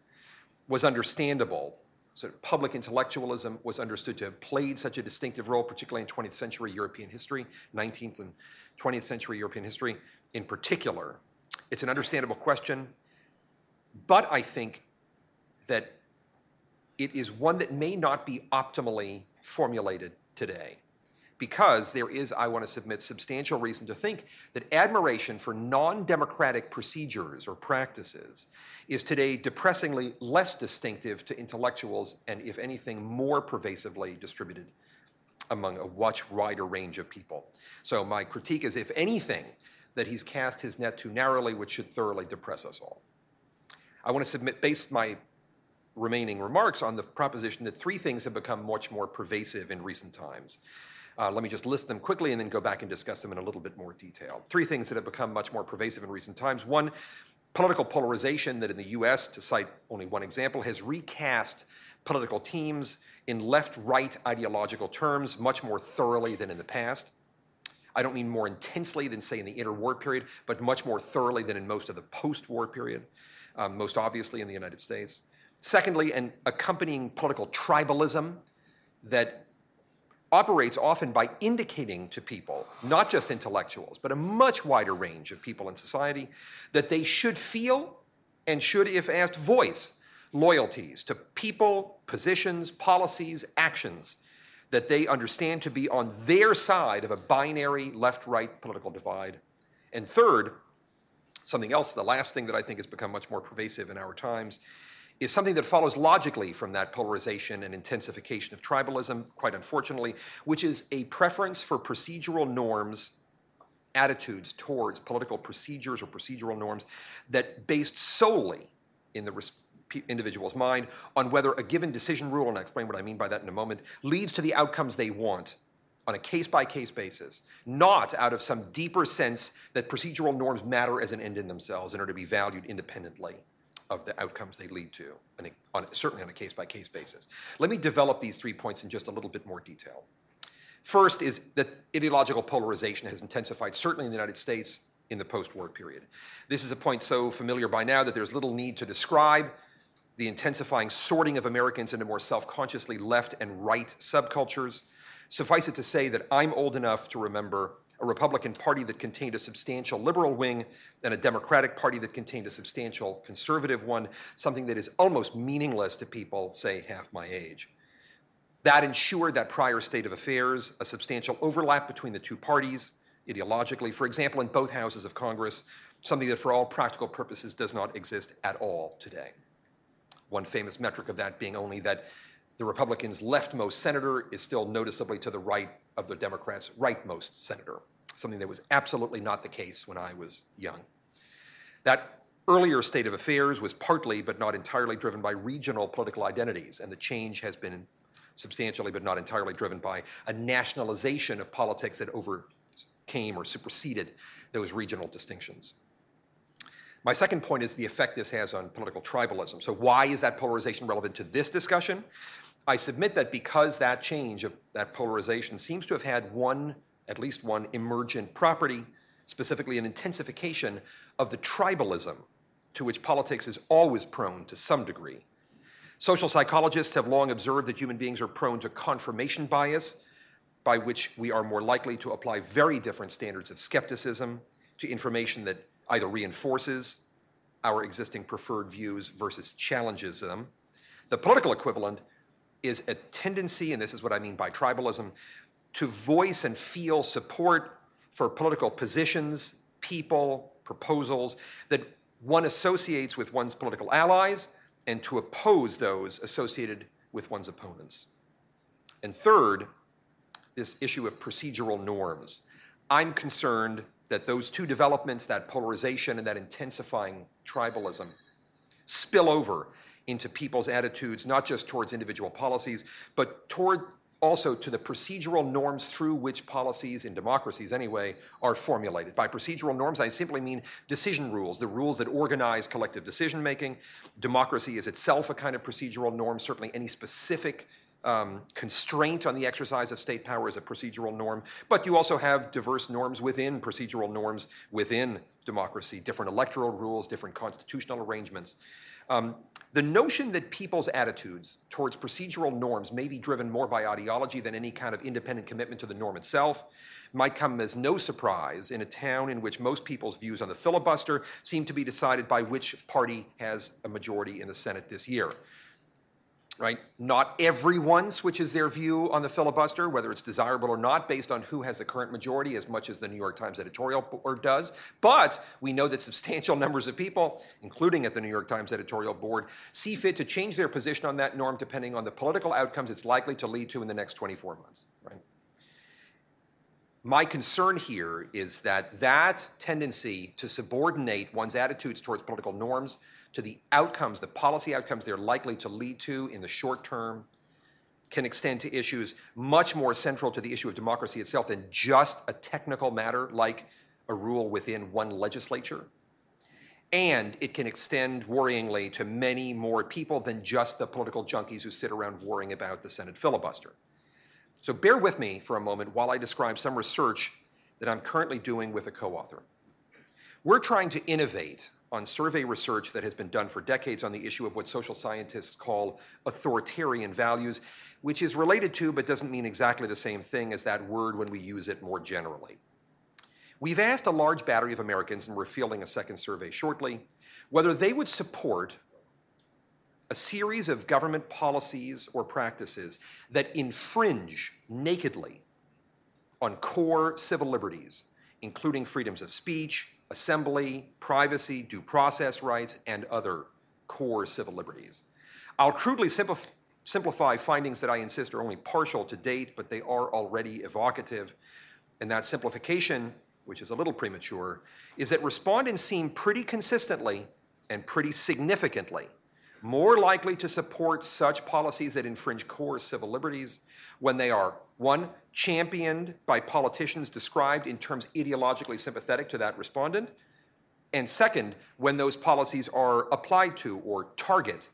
was understandable, sort of public intellectualism was understood to have played such a distinctive role, particularly in 20th century European history, 19th and 20th century European history in particular. It's an understandable question, but I think that it is one that may not be optimally formulated today because there is, I want to submit, substantial reason to think that admiration for non democratic procedures or practices is today depressingly less distinctive to intellectuals and, if anything, more pervasively distributed among a much wider range of people. So, my critique is, if anything, that he's cast his net too narrowly, which should thoroughly depress us all. I want to submit, base my remaining remarks on the proposition that three things have become much more pervasive in recent times. Uh, let me just list them quickly and then go back and discuss them in a little bit more detail. Three things that have become much more pervasive in recent times. One, political polarization that in the US, to cite only one example, has recast political teams in left right ideological terms much more thoroughly than in the past. I don't mean more intensely than, say, in the interwar period, but much more thoroughly than in most of the post war period, um, most obviously in the United States. Secondly, an accompanying political tribalism that operates often by indicating to people, not just intellectuals, but a much wider range of people in society, that they should feel and should, if asked, voice loyalties to people, positions, policies, actions that they understand to be on their side of a binary left right political divide. And third, something else, the last thing that I think has become much more pervasive in our times is something that follows logically from that polarization and intensification of tribalism, quite unfortunately, which is a preference for procedural norms, attitudes towards political procedures or procedural norms that based solely in the individual's mind on whether a given decision rule, and I'll explain what I mean by that in a moment, leads to the outcomes they want on a case by case basis, not out of some deeper sense that procedural norms matter as an end in themselves and are to be valued independently of the outcomes they lead to, on, certainly on a case by case basis. Let me develop these three points in just a little bit more detail. First is that ideological polarization has intensified, certainly in the United States, in the post war period. This is a point so familiar by now that there's little need to describe the intensifying sorting of Americans into more self consciously left and right subcultures. Suffice it to say that I'm old enough to remember a Republican Party that contained a substantial liberal wing and a Democratic Party that contained a substantial conservative one, something that is almost meaningless to people, say, half my age. That ensured that prior state of affairs, a substantial overlap between the two parties ideologically, for example, in both houses of Congress, something that for all practical purposes does not exist at all today. One famous metric of that being only that the Republicans' leftmost senator is still noticeably to the right of the Democrats' rightmost senator, something that was absolutely not the case when I was young. That earlier state of affairs was partly, but not entirely, driven by regional political identities, and the change has been substantially, but not entirely, driven by a nationalization of politics that overcame or superseded those regional distinctions. My second point is the effect this has on political tribalism. So, why is that polarization relevant to this discussion? I submit that because that change of that polarization seems to have had one, at least one, emergent property, specifically an intensification of the tribalism to which politics is always prone to some degree. Social psychologists have long observed that human beings are prone to confirmation bias, by which we are more likely to apply very different standards of skepticism to information that either reinforces our existing preferred views versus challenges them. The political equivalent is a tendency, and this is what I mean by tribalism, to voice and feel support for political positions, people, proposals that one associates with one's political allies and to oppose those associated with one's opponents. And third, this issue of procedural norms. I'm concerned that those two developments, that polarization and that intensifying tribalism, spill over into people's attitudes, not just towards individual policies, but toward also to the procedural norms through which policies, in democracies anyway, are formulated. By procedural norms, I simply mean decision rules, the rules that organize collective decision making. Democracy is itself a kind of procedural norm, certainly any specific um, constraint on the exercise of state power is a procedural norm, but you also have diverse norms within procedural norms within democracy, different electoral rules, different constitutional arrangements. Um, the notion that people's attitudes towards procedural norms may be driven more by ideology than any kind of independent commitment to the norm itself might come as no surprise in a town in which most people's views on the filibuster seem to be decided by which party has a majority in the Senate this year right? Not everyone switches their view on the filibuster, whether it's desirable or not, based on who has the current majority, as much as the New York Times editorial board does. But we know that substantial numbers of people, including at the New York Times editorial board, see fit to change their position on that norm depending on the political outcomes it's likely to lead to in the next 24 months, right? My concern here is that that tendency to subordinate one's attitudes towards political norms to the outcomes, the policy outcomes they're likely to lead to in the short term, can extend to issues much more central to the issue of democracy itself than just a technical matter like a rule within one legislature. And it can extend worryingly to many more people than just the political junkies who sit around worrying about the Senate filibuster. So bear with me for a moment while I describe some research that I'm currently doing with a co author. We're trying to innovate on survey research that has been done for decades on the issue of what social scientists call authoritarian values, which is related to but doesn't mean exactly the same thing as that word when we use it more generally. We've asked a large battery of Americans, and we're fielding a second survey shortly, whether they would support a series of government policies or practices that infringe nakedly on core civil liberties, including freedoms of speech, assembly, privacy, due process rights, and other core civil liberties. I'll crudely simplif simplify findings that I insist are only partial to date, but they are already evocative. And that simplification, which is a little premature, is that respondents seem pretty consistently and pretty significantly more likely to support such policies that infringe core civil liberties when they are, one, championed by politicians described in terms ideologically sympathetic to that respondent, and second, when those policies are applied to or target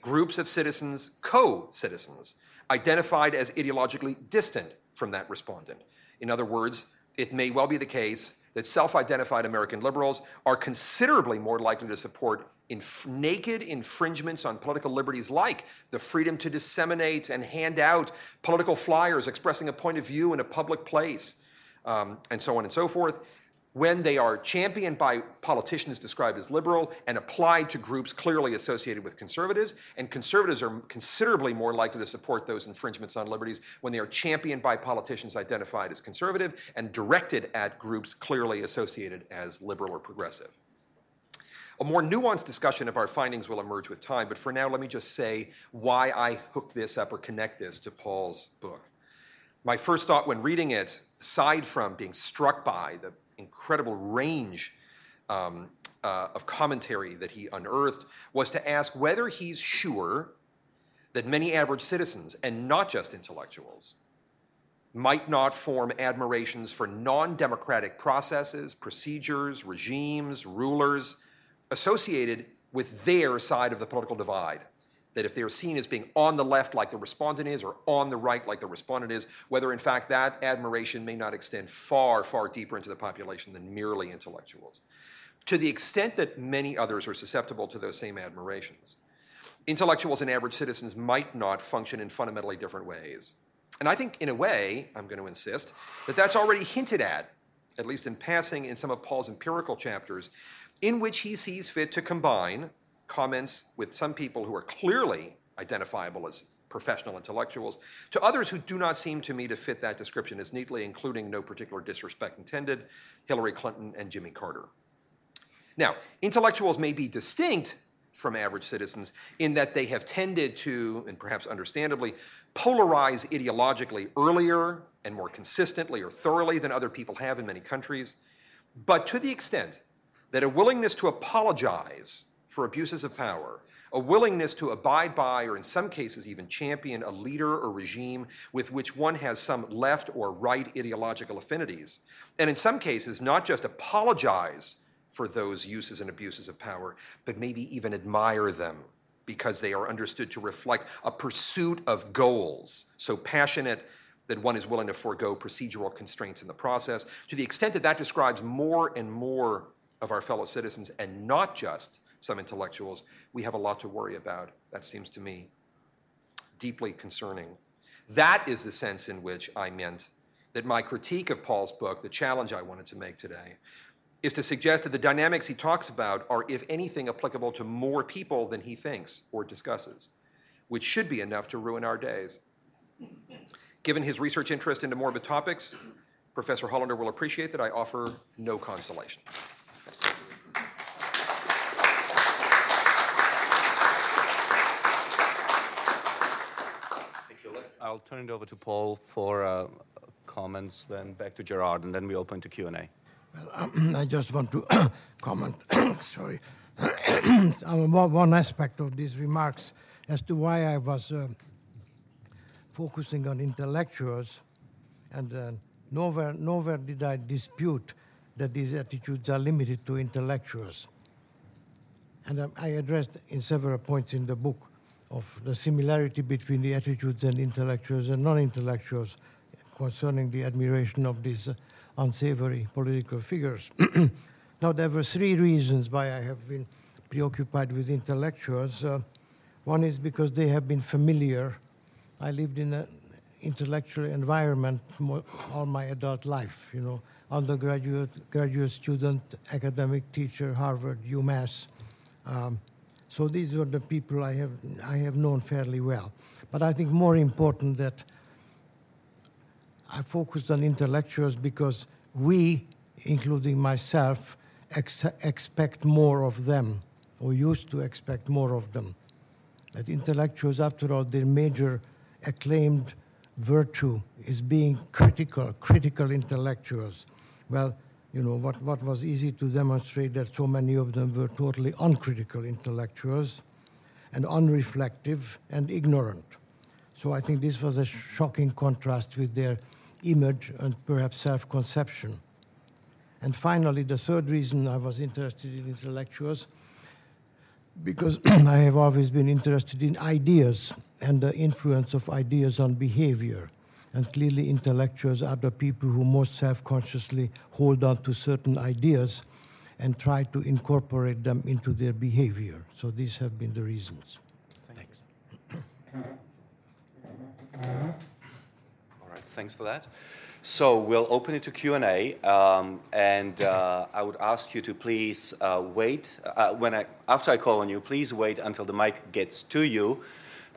groups of citizens, co citizens, identified as ideologically distant from that respondent. In other words, it may well be the case that self identified American liberals are considerably more likely to support inf- naked infringements on political liberties like the freedom to disseminate and hand out political flyers expressing a point of view in a public place, um, and so on and so forth, when they are championed by politicians described as liberal and applied to groups clearly associated with conservatives. And conservatives are considerably more likely to support those infringements on liberties when they are championed by politicians identified as conservative and directed at groups clearly associated as liberal or progressive. A more nuanced discussion of our findings will emerge with time, but for now, let me just say why I hook this up or connect this to Paul's book. My first thought when reading it, aside from being struck by the incredible range um, uh, of commentary that he unearthed, was to ask whether he's sure that many average citizens, and not just intellectuals, might not form admirations for non democratic processes, procedures, regimes, rulers associated with their side of the political divide. That if they're seen as being on the left like the respondent is, or on the right like the respondent is, whether in fact that admiration may not extend far, far deeper into the population than merely intellectuals. To the extent that many others are susceptible to those same admirations, intellectuals and average citizens might not function in fundamentally different ways. And I think, in a way, I'm going to insist, that that's already hinted at, at least in passing, in some of Paul's empirical chapters, in which he sees fit to combine comments with some people who are clearly identifiable as professional intellectuals to others who do not seem to me to fit that description as neatly, including no particular disrespect intended, Hillary Clinton and Jimmy Carter. Now, intellectuals may be distinct from average citizens in that they have tended to, and perhaps understandably, polarize ideologically earlier and more consistently or thoroughly than other people have in many countries. But to the extent that a willingness to apologize for abuses of power, a willingness to abide by, or in some cases even champion, a leader or regime with which one has some left or right ideological affinities, and in some cases not just apologize for those uses and abuses of power, but maybe even admire them because they are understood to reflect a pursuit of goals so passionate that one is willing to forego procedural constraints in the process. To the extent that that describes more and more of our fellow citizens and not just some intellectuals, we have a lot to worry about. That seems to me deeply concerning. That is the sense in which I meant that my critique of Paul's book, the challenge I wanted to make today, is to suggest that the dynamics he talks about are, if anything, applicable to more people than he thinks or discusses, which should be enough to ruin our days. Given his research interest into morbid topics, Professor Hollander will appreciate that I offer no consolation. I'll turn it over to Paul for uh, comments, then back to Gerard, and then we open to Q&A. Well, um, I just want to comment, sorry, on one aspect of these remarks as to why I was uh, focusing on intellectuals, and uh, nowhere, nowhere did I dispute that these attitudes are limited to intellectuals. And um, I addressed in several points in the book of the similarity between the attitudes and intellectuals and non-intellectuals concerning the admiration of these uh, unsavory political figures. now, there were three reasons why I have been preoccupied with intellectuals. Uh, one is because they have been familiar. I lived in an intellectual environment all my adult life, you know, undergraduate, graduate student, academic teacher, Harvard, UMass. Um, so these were the people I have, I have known fairly well. But I think more important that I focused on intellectuals because we, including myself, ex expect more of them, or used to expect more of them. That intellectuals, after all, their major acclaimed virtue is being critical, critical intellectuals. Well, you know, what, what was easy to demonstrate that so many of them were totally uncritical intellectuals and unreflective and ignorant. So I think this was a shocking contrast with their image and perhaps self-conception. And finally, the third reason I was interested in intellectuals, because I have always been interested in ideas and the influence of ideas on behavior. And clearly, intellectuals are the people who most self consciously hold on to certain ideas and try to incorporate them into their behavior. So, these have been the reasons. Thanks. All right, thanks for that. So we'll open it to Q&A, um, and uh, I would ask you to please uh, wait. Uh, when I, after I call on you, please wait until the mic gets to you.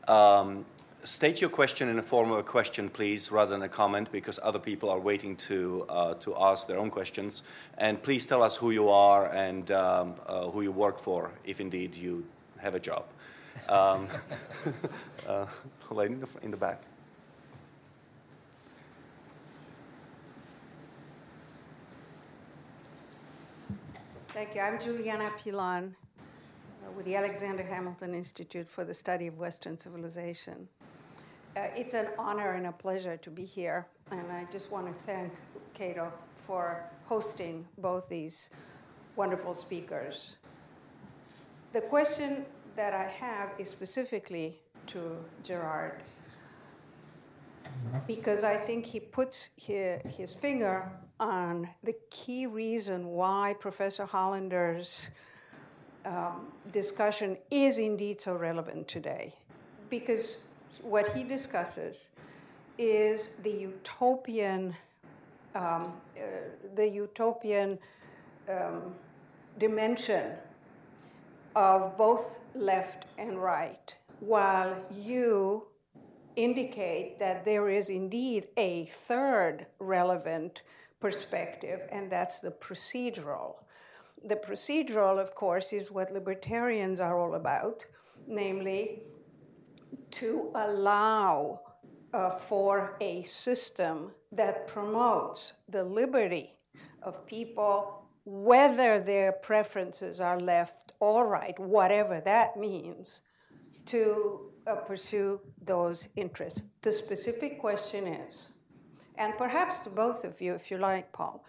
Um, state your question in the form of a question, please, rather than a comment, because other people are waiting to, uh, to ask their own questions. And please tell us who you are and um, uh, who you work for, if indeed you have a job. Um, uh, in the, in the back. Thank you. I'm Juliana Pilon uh, with the Alexander Hamilton Institute for the Study of Western Civilization. Uh, it's an honor and a pleasure to be here, and I just want to thank Cato for hosting both these wonderful speakers. The question that I have is specifically to Gerard, because I think he puts his, finger on the key reason why Professor Hollander's um, discussion is indeed so relevant today. Because what he discusses is the utopian, um, uh, the utopian um, dimension of both left and right, while you indicate that there is indeed a third relevant perspective, and that's the procedural. The procedural, of course, is what libertarians are all about, namely to allow uh, for a system that promotes the liberty of people, whether their preferences are left or right, whatever that means, to uh, pursue those interests. The specific question is, and perhaps to both of you, if you like, Paul,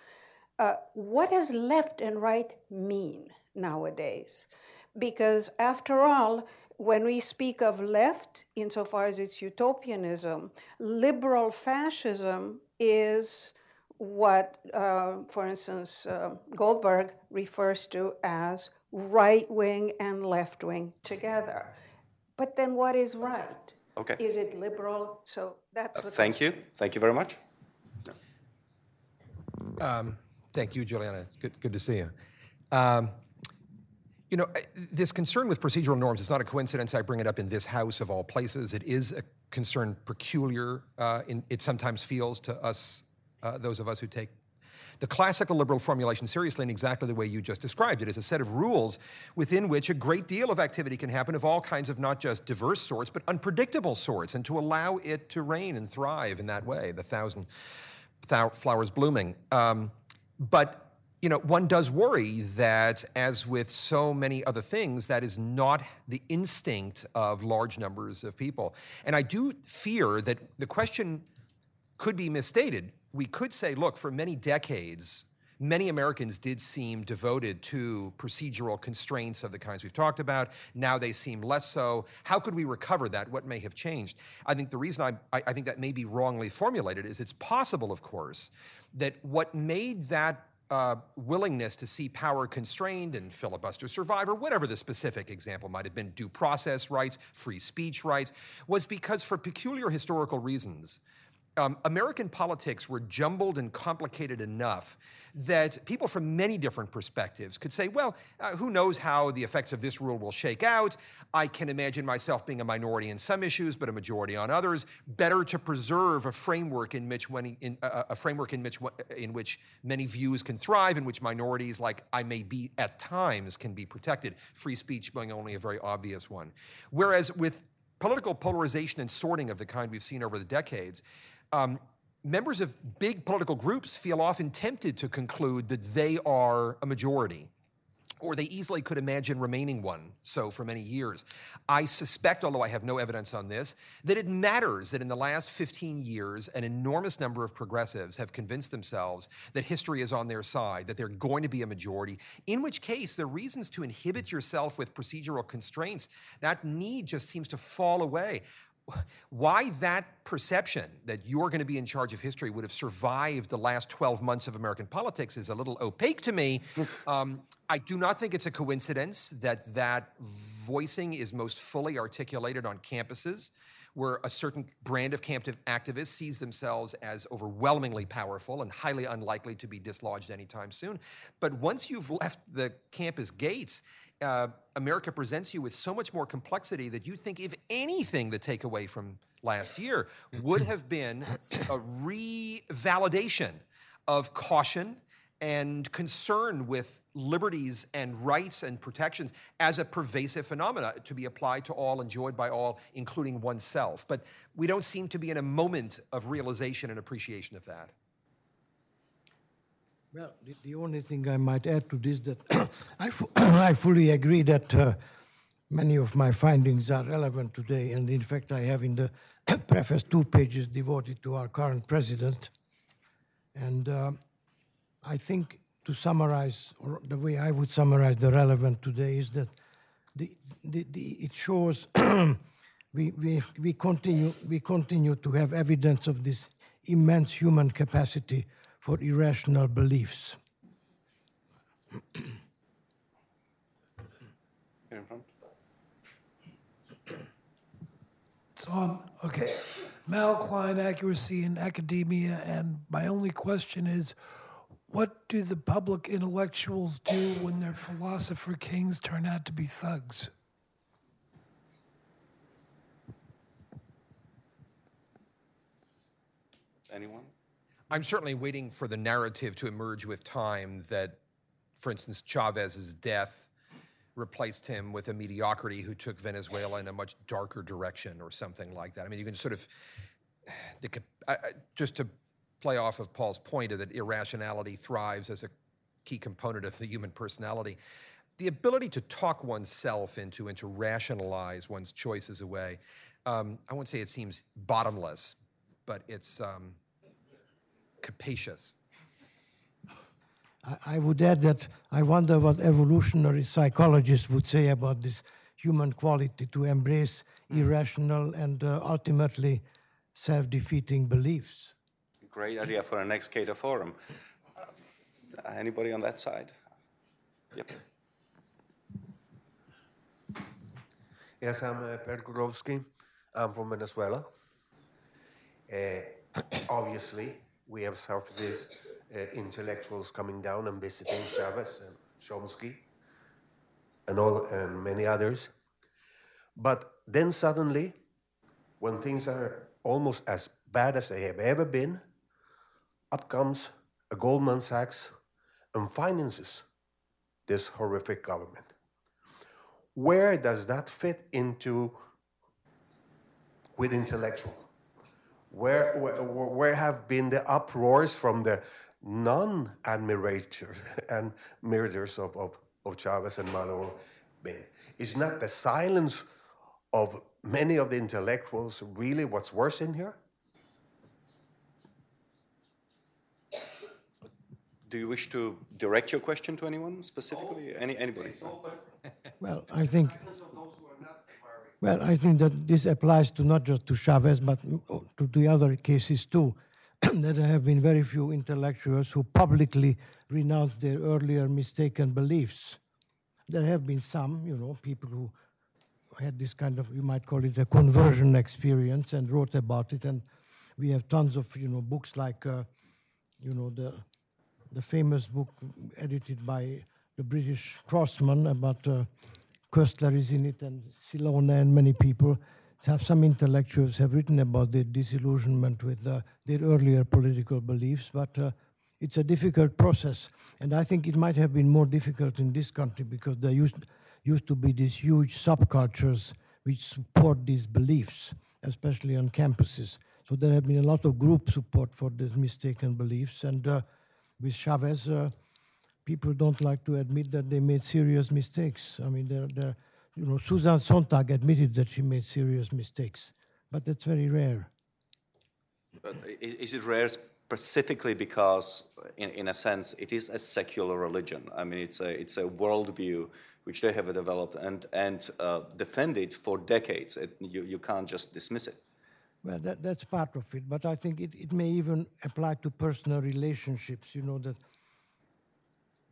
uh, what does left and right mean nowadays? Because after all, when we speak of left, insofar as it's utopianism, liberal fascism is what, uh, for instance, uh, Goldberg refers to as right wing and left wing together. But then what is right? Okay. Is it liberal? So that's the Thank you. Thank you very much. Thank you, Juliana. It's good, good to see you. Um, you know, this concern with procedural norms is not a coincidence. I bring it up in this house of all places. It is a concern peculiar, uh, in, it sometimes feels to us, uh, those of us who take the classical liberal formulation seriously in exactly the way you just described it is a set of rules within which a great deal of activity can happen of all kinds of not just diverse sorts, but unpredictable sorts, and to allow it to reign and thrive in that way, the thousand thou- flowers blooming. Um, but you know, one does worry that, as with so many other things, that is not the instinct of large numbers of people. And I do fear that the question could be misstated. We could say, look, for many decades, many Americans did seem devoted to procedural constraints of the kinds we've talked about. Now they seem less so. How could we recover that? What may have changed? I think the reason I, I, think that may be wrongly formulated is it's possible, of course, that what made that uh, willingness to see power constrained and filibuster survive, or whatever the specific example might have been, due process rights, free speech rights, was because for peculiar historical reasons, um, American politics were jumbled and complicated enough that people from many different perspectives could say, well, uh, who knows how the effects of this rule will shake out? I can imagine myself being a minority in some issues, but a majority on others. Better to preserve a framework in which, in, uh, a framework in which, in which many views can thrive, in which minorities, like I may be at times, can be protected. Free speech being only a very obvious one. Whereas with political polarization and sorting of the kind we've seen over the decades, um, members of big political groups feel often tempted to conclude that they are a majority, or they easily could imagine remaining one so for many years. I suspect, although I have no evidence on this, that it matters that in the last 15 years, an enormous number of progressives have convinced themselves that history is on their side, that they're going to be a majority, in which case the reasons to inhibit yourself with procedural constraints, that need just seems to fall away why that perception that you're going to be in charge of history would have survived the last 12 months of American politics is a little opaque to me. um, I do not think it's a coincidence that that voicing is most fully articulated on campuses where a certain brand of activists sees themselves as overwhelmingly powerful and highly unlikely to be dislodged anytime soon. But once you've left the campus gates, uh, America presents you with so much more complexity that you think, if anything, the takeaway from last year would have been a revalidation of caution and concern with liberties and rights and protections as a pervasive phenomena to be applied to all, enjoyed by all, including oneself. But we don't seem to be in a moment of realization and appreciation of that. Well, the, the only thing I might add to this that I, I fully agree that uh, many of my findings are relevant today, and in fact, I have in the preface two pages devoted to our current president. And um I think to summarize, or the way I would summarize the relevant today is that the, the, the, it shows we, we, we, continue, we continue to have evidence of this immense human capacity for irrational beliefs. Here in front. Tom, okay. Malcline accuracy in academia, and my only question is what do the public intellectuals do when their philosopher kings turn out to be thugs? Anyone? I'm certainly waiting for the narrative to emerge with time that for instance, Chavez's death replaced him with a mediocrity who took Venezuela in a much darker direction or something like that. I mean, you can sort of, the, just to play off of Paul's point that irrationality thrives as a key component of the human personality. The ability to talk oneself into and to rationalize one's choices away, um, I won't say it seems bottomless, but it's um, capacious. I, I would add that I wonder what evolutionary psychologists would say about this human quality to embrace irrational and uh, ultimately self defeating beliefs. Great idea for our next Cato Forum. Uh, anybody on that side? Yep. Yes, I'm uh, Per Gurowski. I'm from Venezuela. Uh, obviously, we have suffered this uh, intellectuals coming down and visiting Chavez and Chomsky and all and many others. But then suddenly, when things are almost as bad as they have ever been, up comes a Goldman Sachs and finances this horrific government. Where does that fit into with intellectual? Where, where, where have been the uproars from the non-admirators and admirators of, of, of Chavez and Maduro been? Is not the silence of many of the intellectuals really what's worse in here? Do you wish to direct your question to anyone specifically? Any anybody? Well, I think. Well, I think that this applies to not just to Chavez, but to the other cases too. there have been very few intellectuals who publicly renounced their earlier mistaken beliefs. There have been some, you know, people who had this kind of, you might call it a conversion experience and wrote about it. And we have tons of, you know, books like, uh, you know, the the famous book edited by the British Crossman about uh, Koestler is in it and Silone and many people. Have some intellectuals have written about their disillusionment with uh, their earlier political beliefs, but uh, it's a difficult process. And I think it might have been more difficult in this country because there used, used to be these huge subcultures which support these beliefs, especially on campuses. So there have been a lot of group support for these mistaken beliefs. And uh, with Chavez, uh, people don't like to admit that they made serious mistakes. I mean, they're, they're, you know, Susan Sontag admitted that she made serious mistakes, but that's very rare. But is it rare specifically because, in, in a sense, it is a secular religion? I mean, it's a, it's a worldview which they have developed and, and uh, defended for decades. It, you, you can't just dismiss it. Well, that, that's part of it, but I think it, it may even apply to personal relationships. You know, that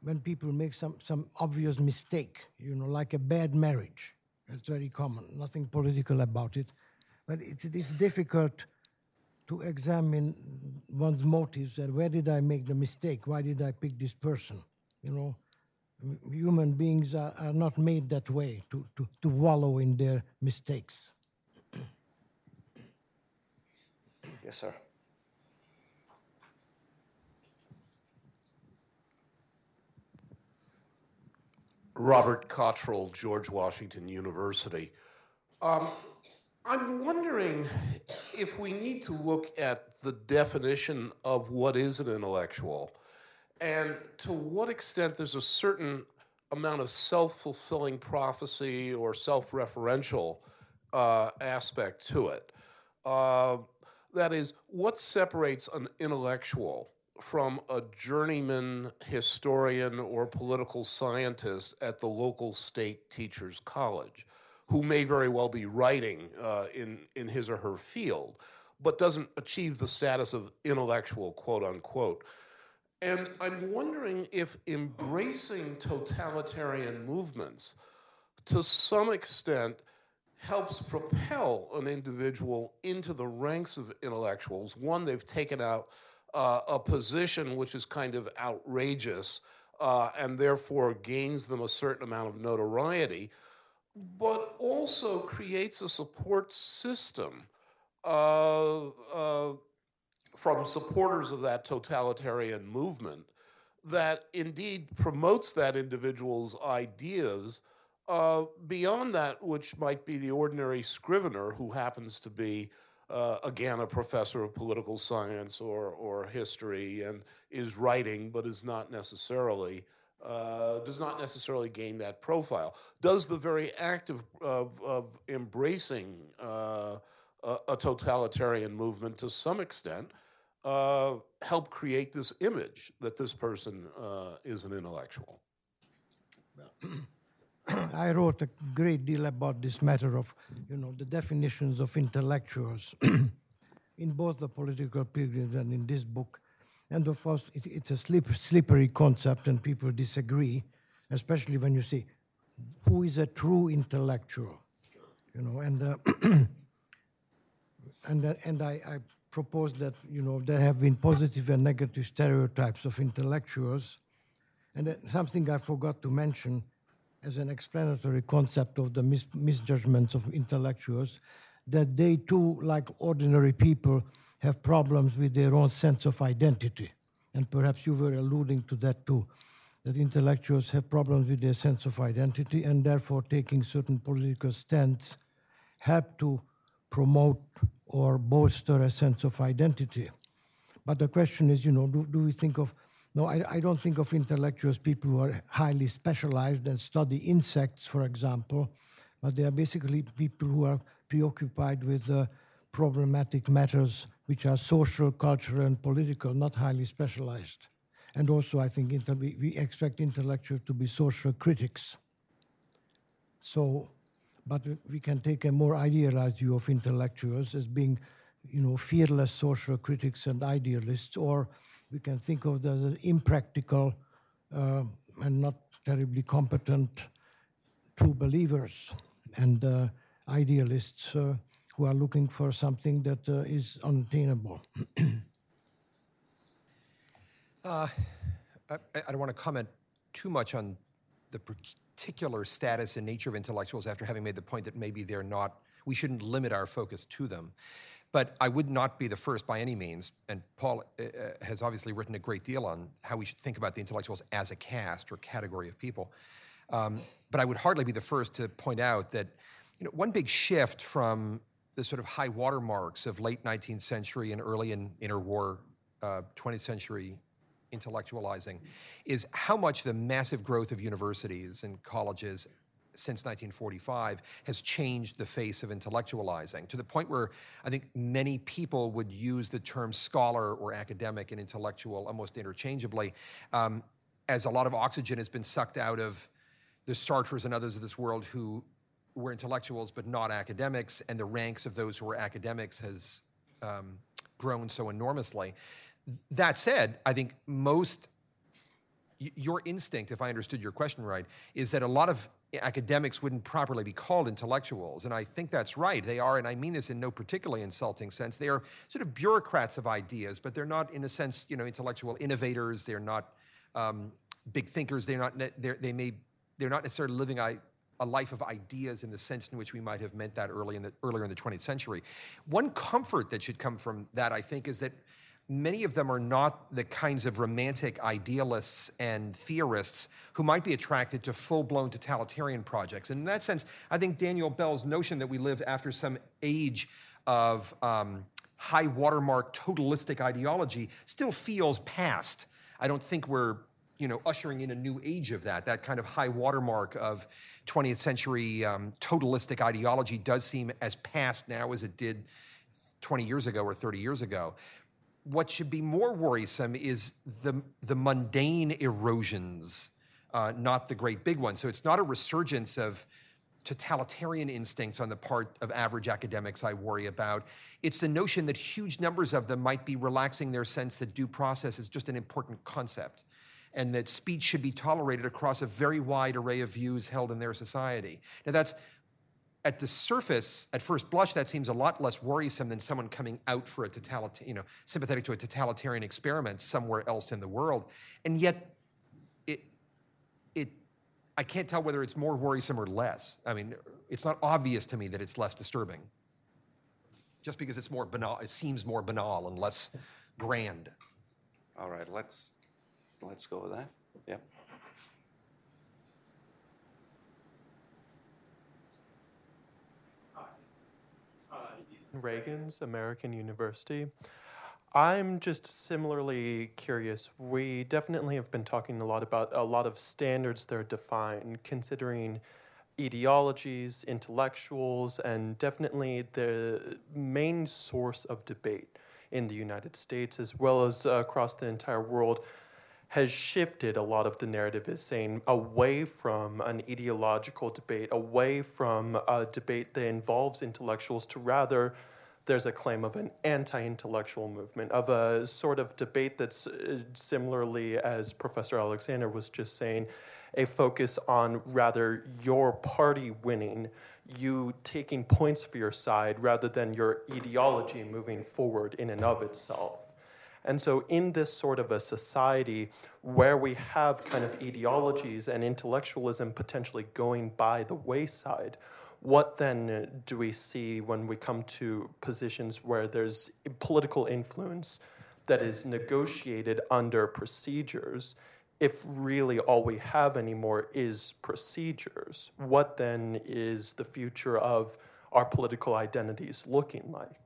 when people make some, some obvious mistake, you know, like a bad marriage, it's very common, nothing political about it, but it's, it's difficult to examine one's motives and where did I make the mistake? Why did I pick this person? You know, human beings are, are not made that way to, to, to wallow in their mistakes. Yes, sir. Robert Cottrell, George Washington University. Um, I'm wondering if we need to look at the definition of what is an intellectual and to what extent there's a certain amount of self fulfilling prophecy or self referential uh, aspect to it. Uh, that is, what separates an intellectual from a journeyman historian or political scientist at the local state teachers college, who may very well be writing uh, in, in his or her field, but doesn't achieve the status of intellectual, quote unquote. And I'm wondering if embracing totalitarian movements to some extent helps propel an individual into the ranks of intellectuals. One, they've taken out uh, a position which is kind of outrageous uh, and therefore gains them a certain amount of notoriety, but also creates a support system uh, uh from supporters of that totalitarian movement that indeed promotes that individual's ideas uh, beyond that which might be the ordinary scrivener who happens to be uh, again a professor of political science or, or history and is writing but is not necessarily uh, does not necessarily gain that profile does the very act of, of, of embracing uh, a, a totalitarian movement to some extent uh, help create this image that this person uh, is an intellectual. I wrote a great deal about this matter of, you know, the definitions of intellectuals in both the Political Pilgrims and in this book. And of course, it, it's a slip, slippery concept, and people disagree, especially when you say, who is a true intellectual? You know, and uh, and uh, and I, I propose that you know there have been positive and negative stereotypes of intellectuals, and uh, something I forgot to mention as an explanatory concept of the mis- misjudgments of intellectuals, that they too, like ordinary people, have problems with their own sense of identity, and perhaps you were alluding to that too. That intellectuals have problems with their sense of identity, and therefore taking certain political stands help to promote or bolster a sense of identity. But the question is, you know, do, do we think of, no, I, I don't think of intellectuals, people who are highly specialized and study insects, for example, but they are basically people who are preoccupied with uh, problematic matters which are social, cultural, and political, not highly specialized. And also, I think we expect intellectuals to be social critics. So, but we can take a more idealized view of intellectuals as being, you know, fearless social critics and idealists, or we can think of as impractical uh, and not terribly competent true believers and uh, idealists uh, who are looking for something that uh, is unattainable. Uh, I, I don't want to comment too much on the particular status and nature of intellectuals after having made the point that maybe they're not, we shouldn't limit our focus to them. But I would not be the first by any means, and Paul uh, uh, has obviously written a great deal on how we should think about the intellectuals as a caste or category of people. Um, but I would hardly be the first to point out that you know, one big shift from the sort of high watermarks of late 19th century and early in interwar uh, 20th century intellectualizing is how much the massive growth of universities and colleges since 1945 has changed the face of intellectualizing to the point where I think many people would use the term scholar or academic and intellectual almost interchangeably, um, as a lot of oxygen has been sucked out of the Sartres and others of this world who were intellectuals but not academics, and the ranks of those who were academics has um, grown so enormously. That said, I think most your instinct, if I understood your question right, is that a lot of academics wouldn't properly be called intellectuals. And I think that's right. They are, and I mean this in no particularly insulting sense, they are sort of bureaucrats of ideas, but they're not, in a sense, you know, intellectual innovators. They're not um, big thinkers. They're not, they're, they may, they're not necessarily living a, a life of ideas in the sense in which we might have meant that early in the, earlier in the 20th century. One comfort that should come from that, I think, is that many of them are not the kinds of romantic idealists and theorists who might be attracted to full blown totalitarian projects. And in that sense, I think Daniel Bell's notion that we live after some age of um, high watermark totalistic ideology still feels past. I don't think we're you know, ushering in a new age of that. That kind of high watermark of 20th century um, totalistic ideology does seem as past now as it did 20 years ago or 30 years ago what should be more worrisome is the, the mundane erosions, uh, not the great big ones. So it's not a resurgence of totalitarian instincts on the part of average academics I worry about. It's the notion that huge numbers of them might be relaxing their sense that due process is just an important concept and that speech should be tolerated across a very wide array of views held in their society. Now, that's at the surface, at first blush, that seems a lot less worrisome than someone coming out for a totalitarian, you know, sympathetic to a totalitarian experiment somewhere else in the world. And yet, it, it, I can't tell whether it's more worrisome or less. I mean, it's not obvious to me that it's less disturbing. Just because it's more banal, it seems more banal and less grand. All right, let's let's go with that. Yep. Reagan's American University. I'm just similarly curious. We definitely have been talking a lot about a lot of standards that are defined, considering ideologies, intellectuals, and definitely the main source of debate in the United States as well as across the entire world has shifted a lot of the narrative is saying away from an ideological debate, away from a debate that involves intellectuals to rather there's a claim of an anti-intellectual movement, of a sort of debate that's uh, similarly, as Professor Alexander was just saying, a focus on rather your party winning, you taking points for your side rather than your ideology moving forward in and of itself. And so, in this sort of a society where we have kind of ideologies and intellectualism potentially going by the wayside, what then uh, do we see when we come to positions where there's political influence that is negotiated under procedures? If really all we have anymore is procedures, what then is the future of our political identities looking like?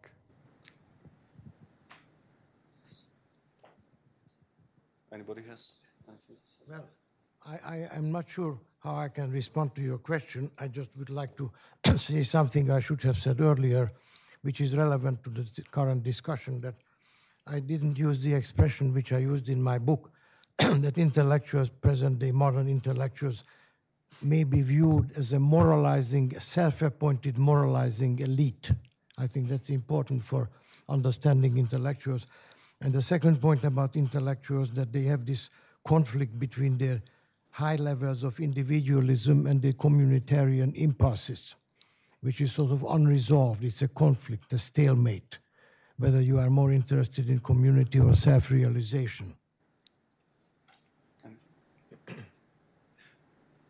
Anybody has anything? Well, I, I, I'm not sure how I can respond to your question. I just would like to say something I should have said earlier, which is relevant to the current discussion, that I didn't use the expression which I used in my book, that intellectuals, present-day modern intellectuals, may be viewed as a moralizing, self-appointed moralizing elite. I think that's important for understanding intellectuals. And the second point about intellectuals, that they have this conflict between their high levels of individualism and their communitarian impulses, which is sort of unresolved. It's a conflict, a stalemate, whether you are more interested in community or self-realization.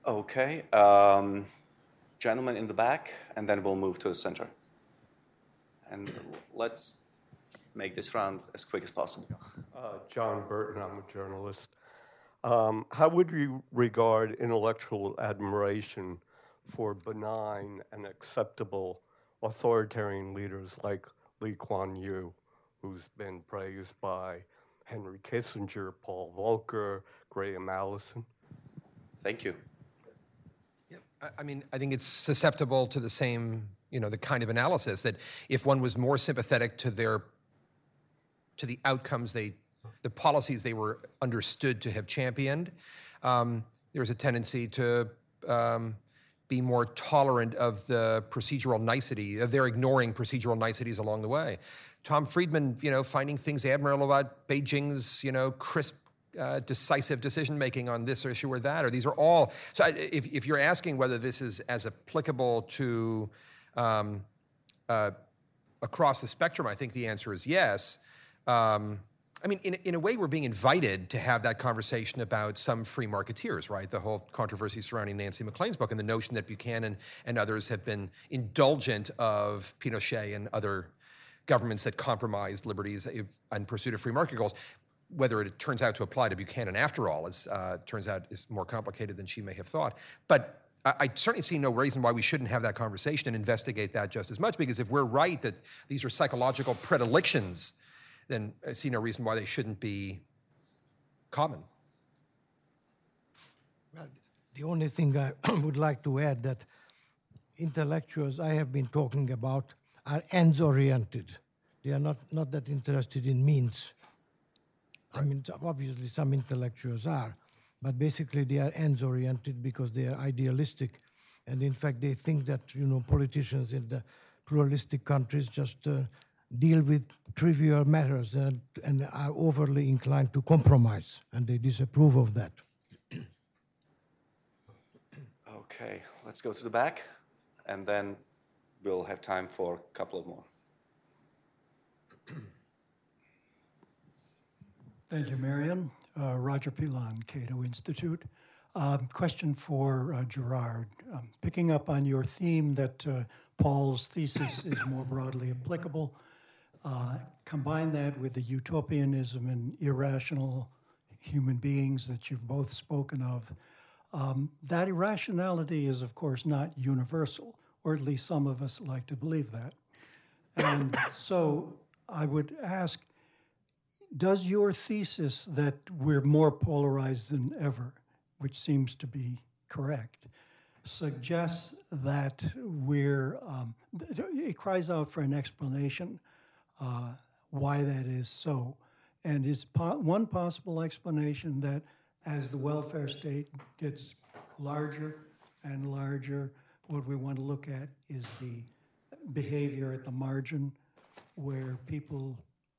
Okay, um, in the back, and then we'll move to the center. And let's make this round as quick as possible. Uh, John Burton, I'm a journalist. Um, how would you regard intellectual admiration for benign and acceptable authoritarian leaders like Lee Kuan Yew, who's been praised by Henry Kissinger, Paul Volcker, Graham Allison? Thank you. I- I mean, I think it's susceptible to the same, you know, the kind of analysis that if one was more sympathetic to their, to the outcomes they, the policies they were understood to have championed, um, there's a tendency to um, be more tolerant of the procedural nicety, of their ignoring procedural niceties along the way. Tom Friedman, you know, finding things admirable about Beijing's, you know, crisp uh, decisive decision making on this issue or that, or these are all. So, I, if, if you're asking whether this is as applicable to um, uh, across the spectrum, I think the answer is yes. Um, I mean, in, in a way, we're being invited to have that conversation about some free marketeers, right? The whole controversy surrounding Nancy MacLean's book and the notion that Buchanan and others have been indulgent of Pinochet and other governments that compromised liberties in pursuit of free market goals whether it turns out to apply to Buchanan after all is uh, turns out is more complicated than she may have thought. But I certainly see no reason why we shouldn't have that conversation and investigate that just as much. Because if we're right that these are psychological predilections, then I see no reason why they shouldn't be common. Well, the only thing I would like to add that intellectuals I have been talking about are ends oriented. They are not, not that interested in means. I mean, obviously, some intellectuals are, but basically, they are ends oriented because they are idealistic. And in fact, they think that, you know, politicians in the pluralistic countries just uh, deal with trivial matters and, and are overly inclined to compromise, and they disapprove of that. Okay, let's go to the back, and then we'll have time for a couple of more. Thank you, Marion. Uh, Roger Pilon, Cato Institute. Um, question for uh, Gerard. Um, picking up on your theme that uh, Paul's thesis is more broadly applicable, uh, combine that with the utopianism and irrational human beings that you've both spoken of. Um, that irrationality is, of course, not universal, or at least some of us like to believe that. And so I would ask Does your thesis that we're more polarized than ever, which seems to be correct, suggests that we're, um, it cries out for an explanation uh, why that is so? And is po- one possible explanation that as the welfare state gets larger and larger, what we want to look at is the behavior at the margin where people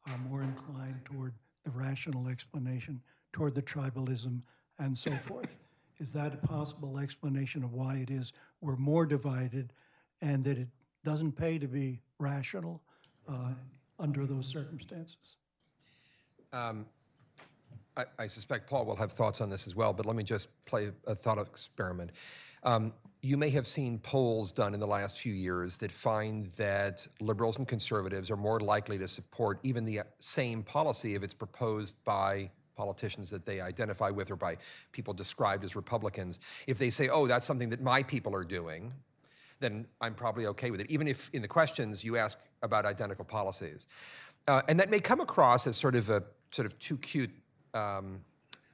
are more inclined toward the rational explanation, toward the tribalism, and so forth. Is that a possible explanation of why it is we're more divided and that it doesn't pay to be rational uh, under those circumstances? Um, I, I, suspect Paul will have thoughts on this as well, but let me just play a thought experiment. Um, you may have seen polls done in the last few years that find that liberals and conservatives are more likely to support even the same policy if it's proposed by politicians that they identify with or by people described as Republicans. If they say, oh, that's something that my people are doing, then I'm probably okay with it, even if in the questions you ask about identical policies. Uh, and that may come across as sort of a sort of too cute, um,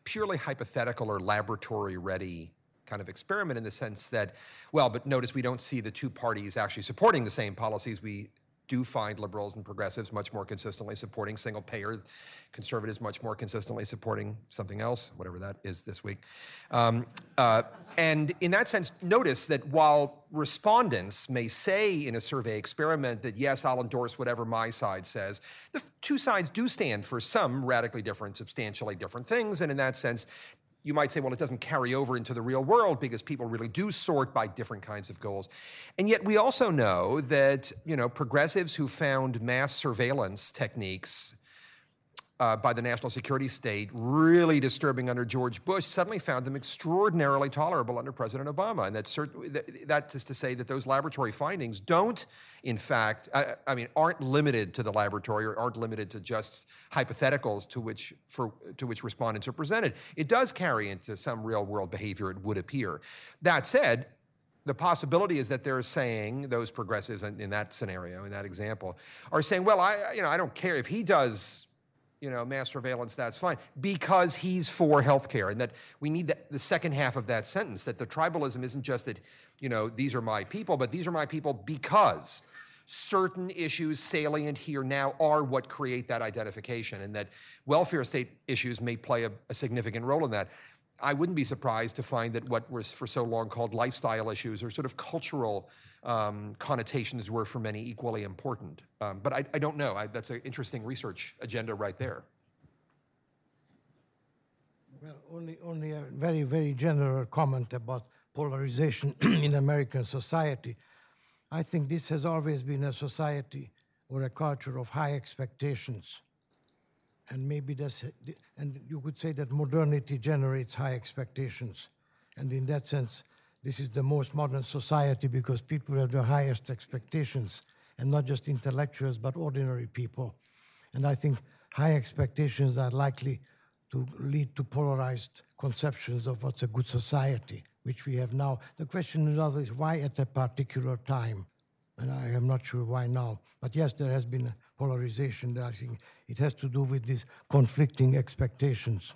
purely hypothetical or laboratory ready kind of experiment in the sense that, well, but notice we don't see the two parties actually supporting the same policies. We do find liberals and progressives much more consistently supporting single payer, conservatives much more consistently supporting something else, whatever that is this week. Um, uh, and in that sense, notice that while respondents may say in a survey experiment that, yes, I'll endorse whatever my side says, the two sides do stand for some radically different, substantially different things. And in that sense, you might say, well, it doesn't carry over into the real world because people really do sort by different kinds of goals. And yet we also know that, you know, progressives who found mass surveillance techniques uh, by the national security state really disturbing under George Bush suddenly found them extraordinarily tolerable under President Obama. And that's cert- that, that is to say that those laboratory findings don't, in fact, I, I, mean, aren't limited to the laboratory or aren't limited to just hypotheticals to which, for, to which respondents are presented. It does carry into some real world behavior, it would appear. That said, the possibility is that they're saying those progressives in, in that scenario, in that example, are saying, well, I, you know, I don't care if he does you know, mass surveillance, that's fine, because he's for healthcare. And that we need the, the second half of that sentence that the tribalism isn't just that, you know, these are my people, but these are my people because certain issues salient here now are what create that identification, and that welfare state issues may play a, a significant role in that. I wouldn't be surprised to find that what was for so long called lifestyle issues or sort of cultural um, connotations were for many equally important. Um, but I, I, don't know. I, that's an interesting research agenda right there. Well, only, only a very, very general comment about polarization in American society. I think this has always been a society or a culture of high expectations. And maybe that's, and you could say that modernity generates high expectations. And in that sense, this is the most modern society because people have the highest expectations, and not just intellectuals, but ordinary people. And I think high expectations are likely to lead to polarized conceptions of what's a good society, which we have now. The question is why at a particular time? And I am not sure why now. But yes, there has been polarization. I think it has to do with these conflicting expectations.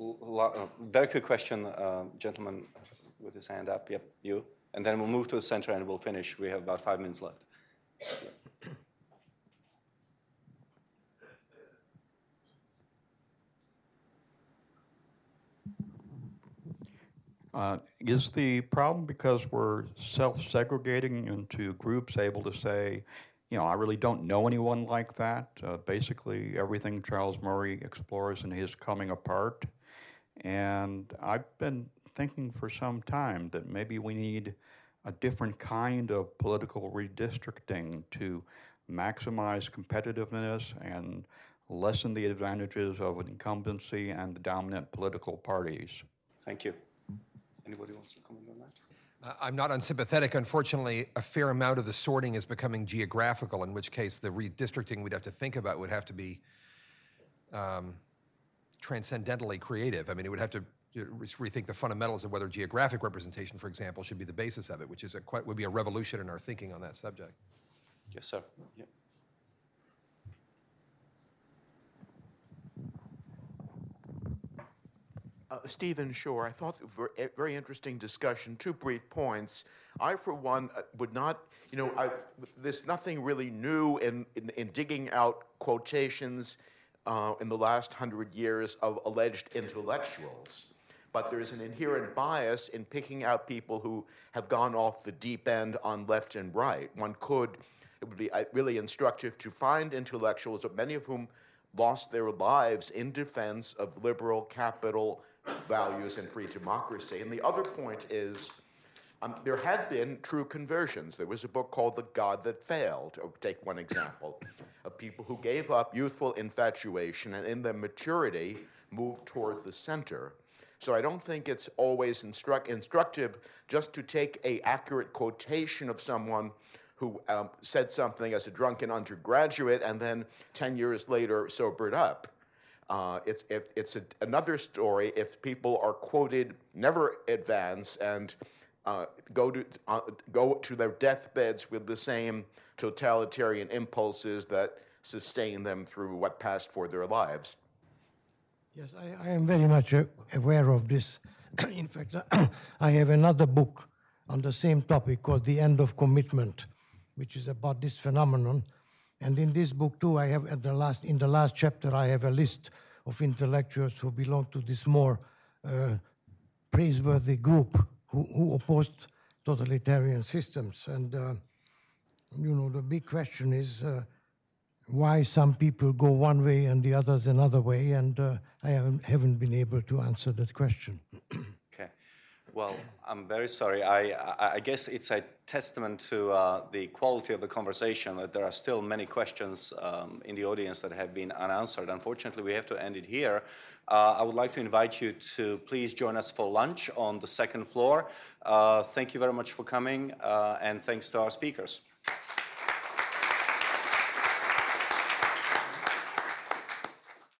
Uh, very quick question, uh, gentleman with his hand up. Yep, you. And then we'll move to the center and we'll finish. We have about five minutes left. Uh, is the problem because we're self-segregating into groups able to say, you know, I really don't know anyone like that. Uh, basically, everything Charles Murray explores in his coming apart and I've been thinking for some time that maybe we need a different kind of political redistricting to maximize competitiveness and lessen the advantages of incumbency and the dominant political parties. Thank you. Anybody wants to comment on that? Uh, I'm not unsympathetic. Unfortunately, a fair amount of the sorting is becoming geographical, in which case the redistricting we'd have to think about would have to be um, transcendentally creative. I mean, it would have to you know, re- rethink the fundamentals of whether geographic representation, for example, should be the basis of it, which is a quite, would be a revolution in our thinking on that subject. Yes, sir. Yeah. Uh, Stephen Shore, I thought a very interesting discussion. Two brief points. I, for one, uh, would not, you know, I, there's nothing really new in, in, in digging out quotations uh, in the last hundred years of alleged intellectuals. But there's an inherent bias in picking out people who have gone off the deep end on left and right. One could, it would be uh, really instructive to find intellectuals, many of whom lost their lives in defense of liberal capital values and free democracy. And the other point is um, there have been true conversions. There was a book called The God That Failed, to take one example, of people who gave up youthful infatuation and in their maturity moved toward the center. So I don't think it's always instruct- instructive just to take a accurate quotation of someone who um, said something as a drunken undergraduate and then 10 years later sobered up. Uh, it's it's a, another story if people are quoted, never advance, and uh, go to uh, go to their deathbeds with the same totalitarian impulses that sustain them through what passed for their lives. Yes, I, I am very much aware of this. In fact, I have another book on the same topic called The End of Commitment, which is about this phenomenon. And in this book too, I have at the last in the last chapter, I have a list of intellectuals who belong to this more uh, praiseworthy group who, who opposed totalitarian systems. And uh, you know, the big question is uh, why some people go one way and the others another way, and uh, I haven't, haven't been able to answer that question. Well, I'm very sorry. I, I, I guess it's a testament to uh, the quality of the conversation that there are still many questions um, in the audience that have been unanswered. Unfortunately, we have to end it here. Uh, I would like to invite you to please join us for lunch on the second floor. Uh, thank you very much for coming, uh, and thanks to our speakers.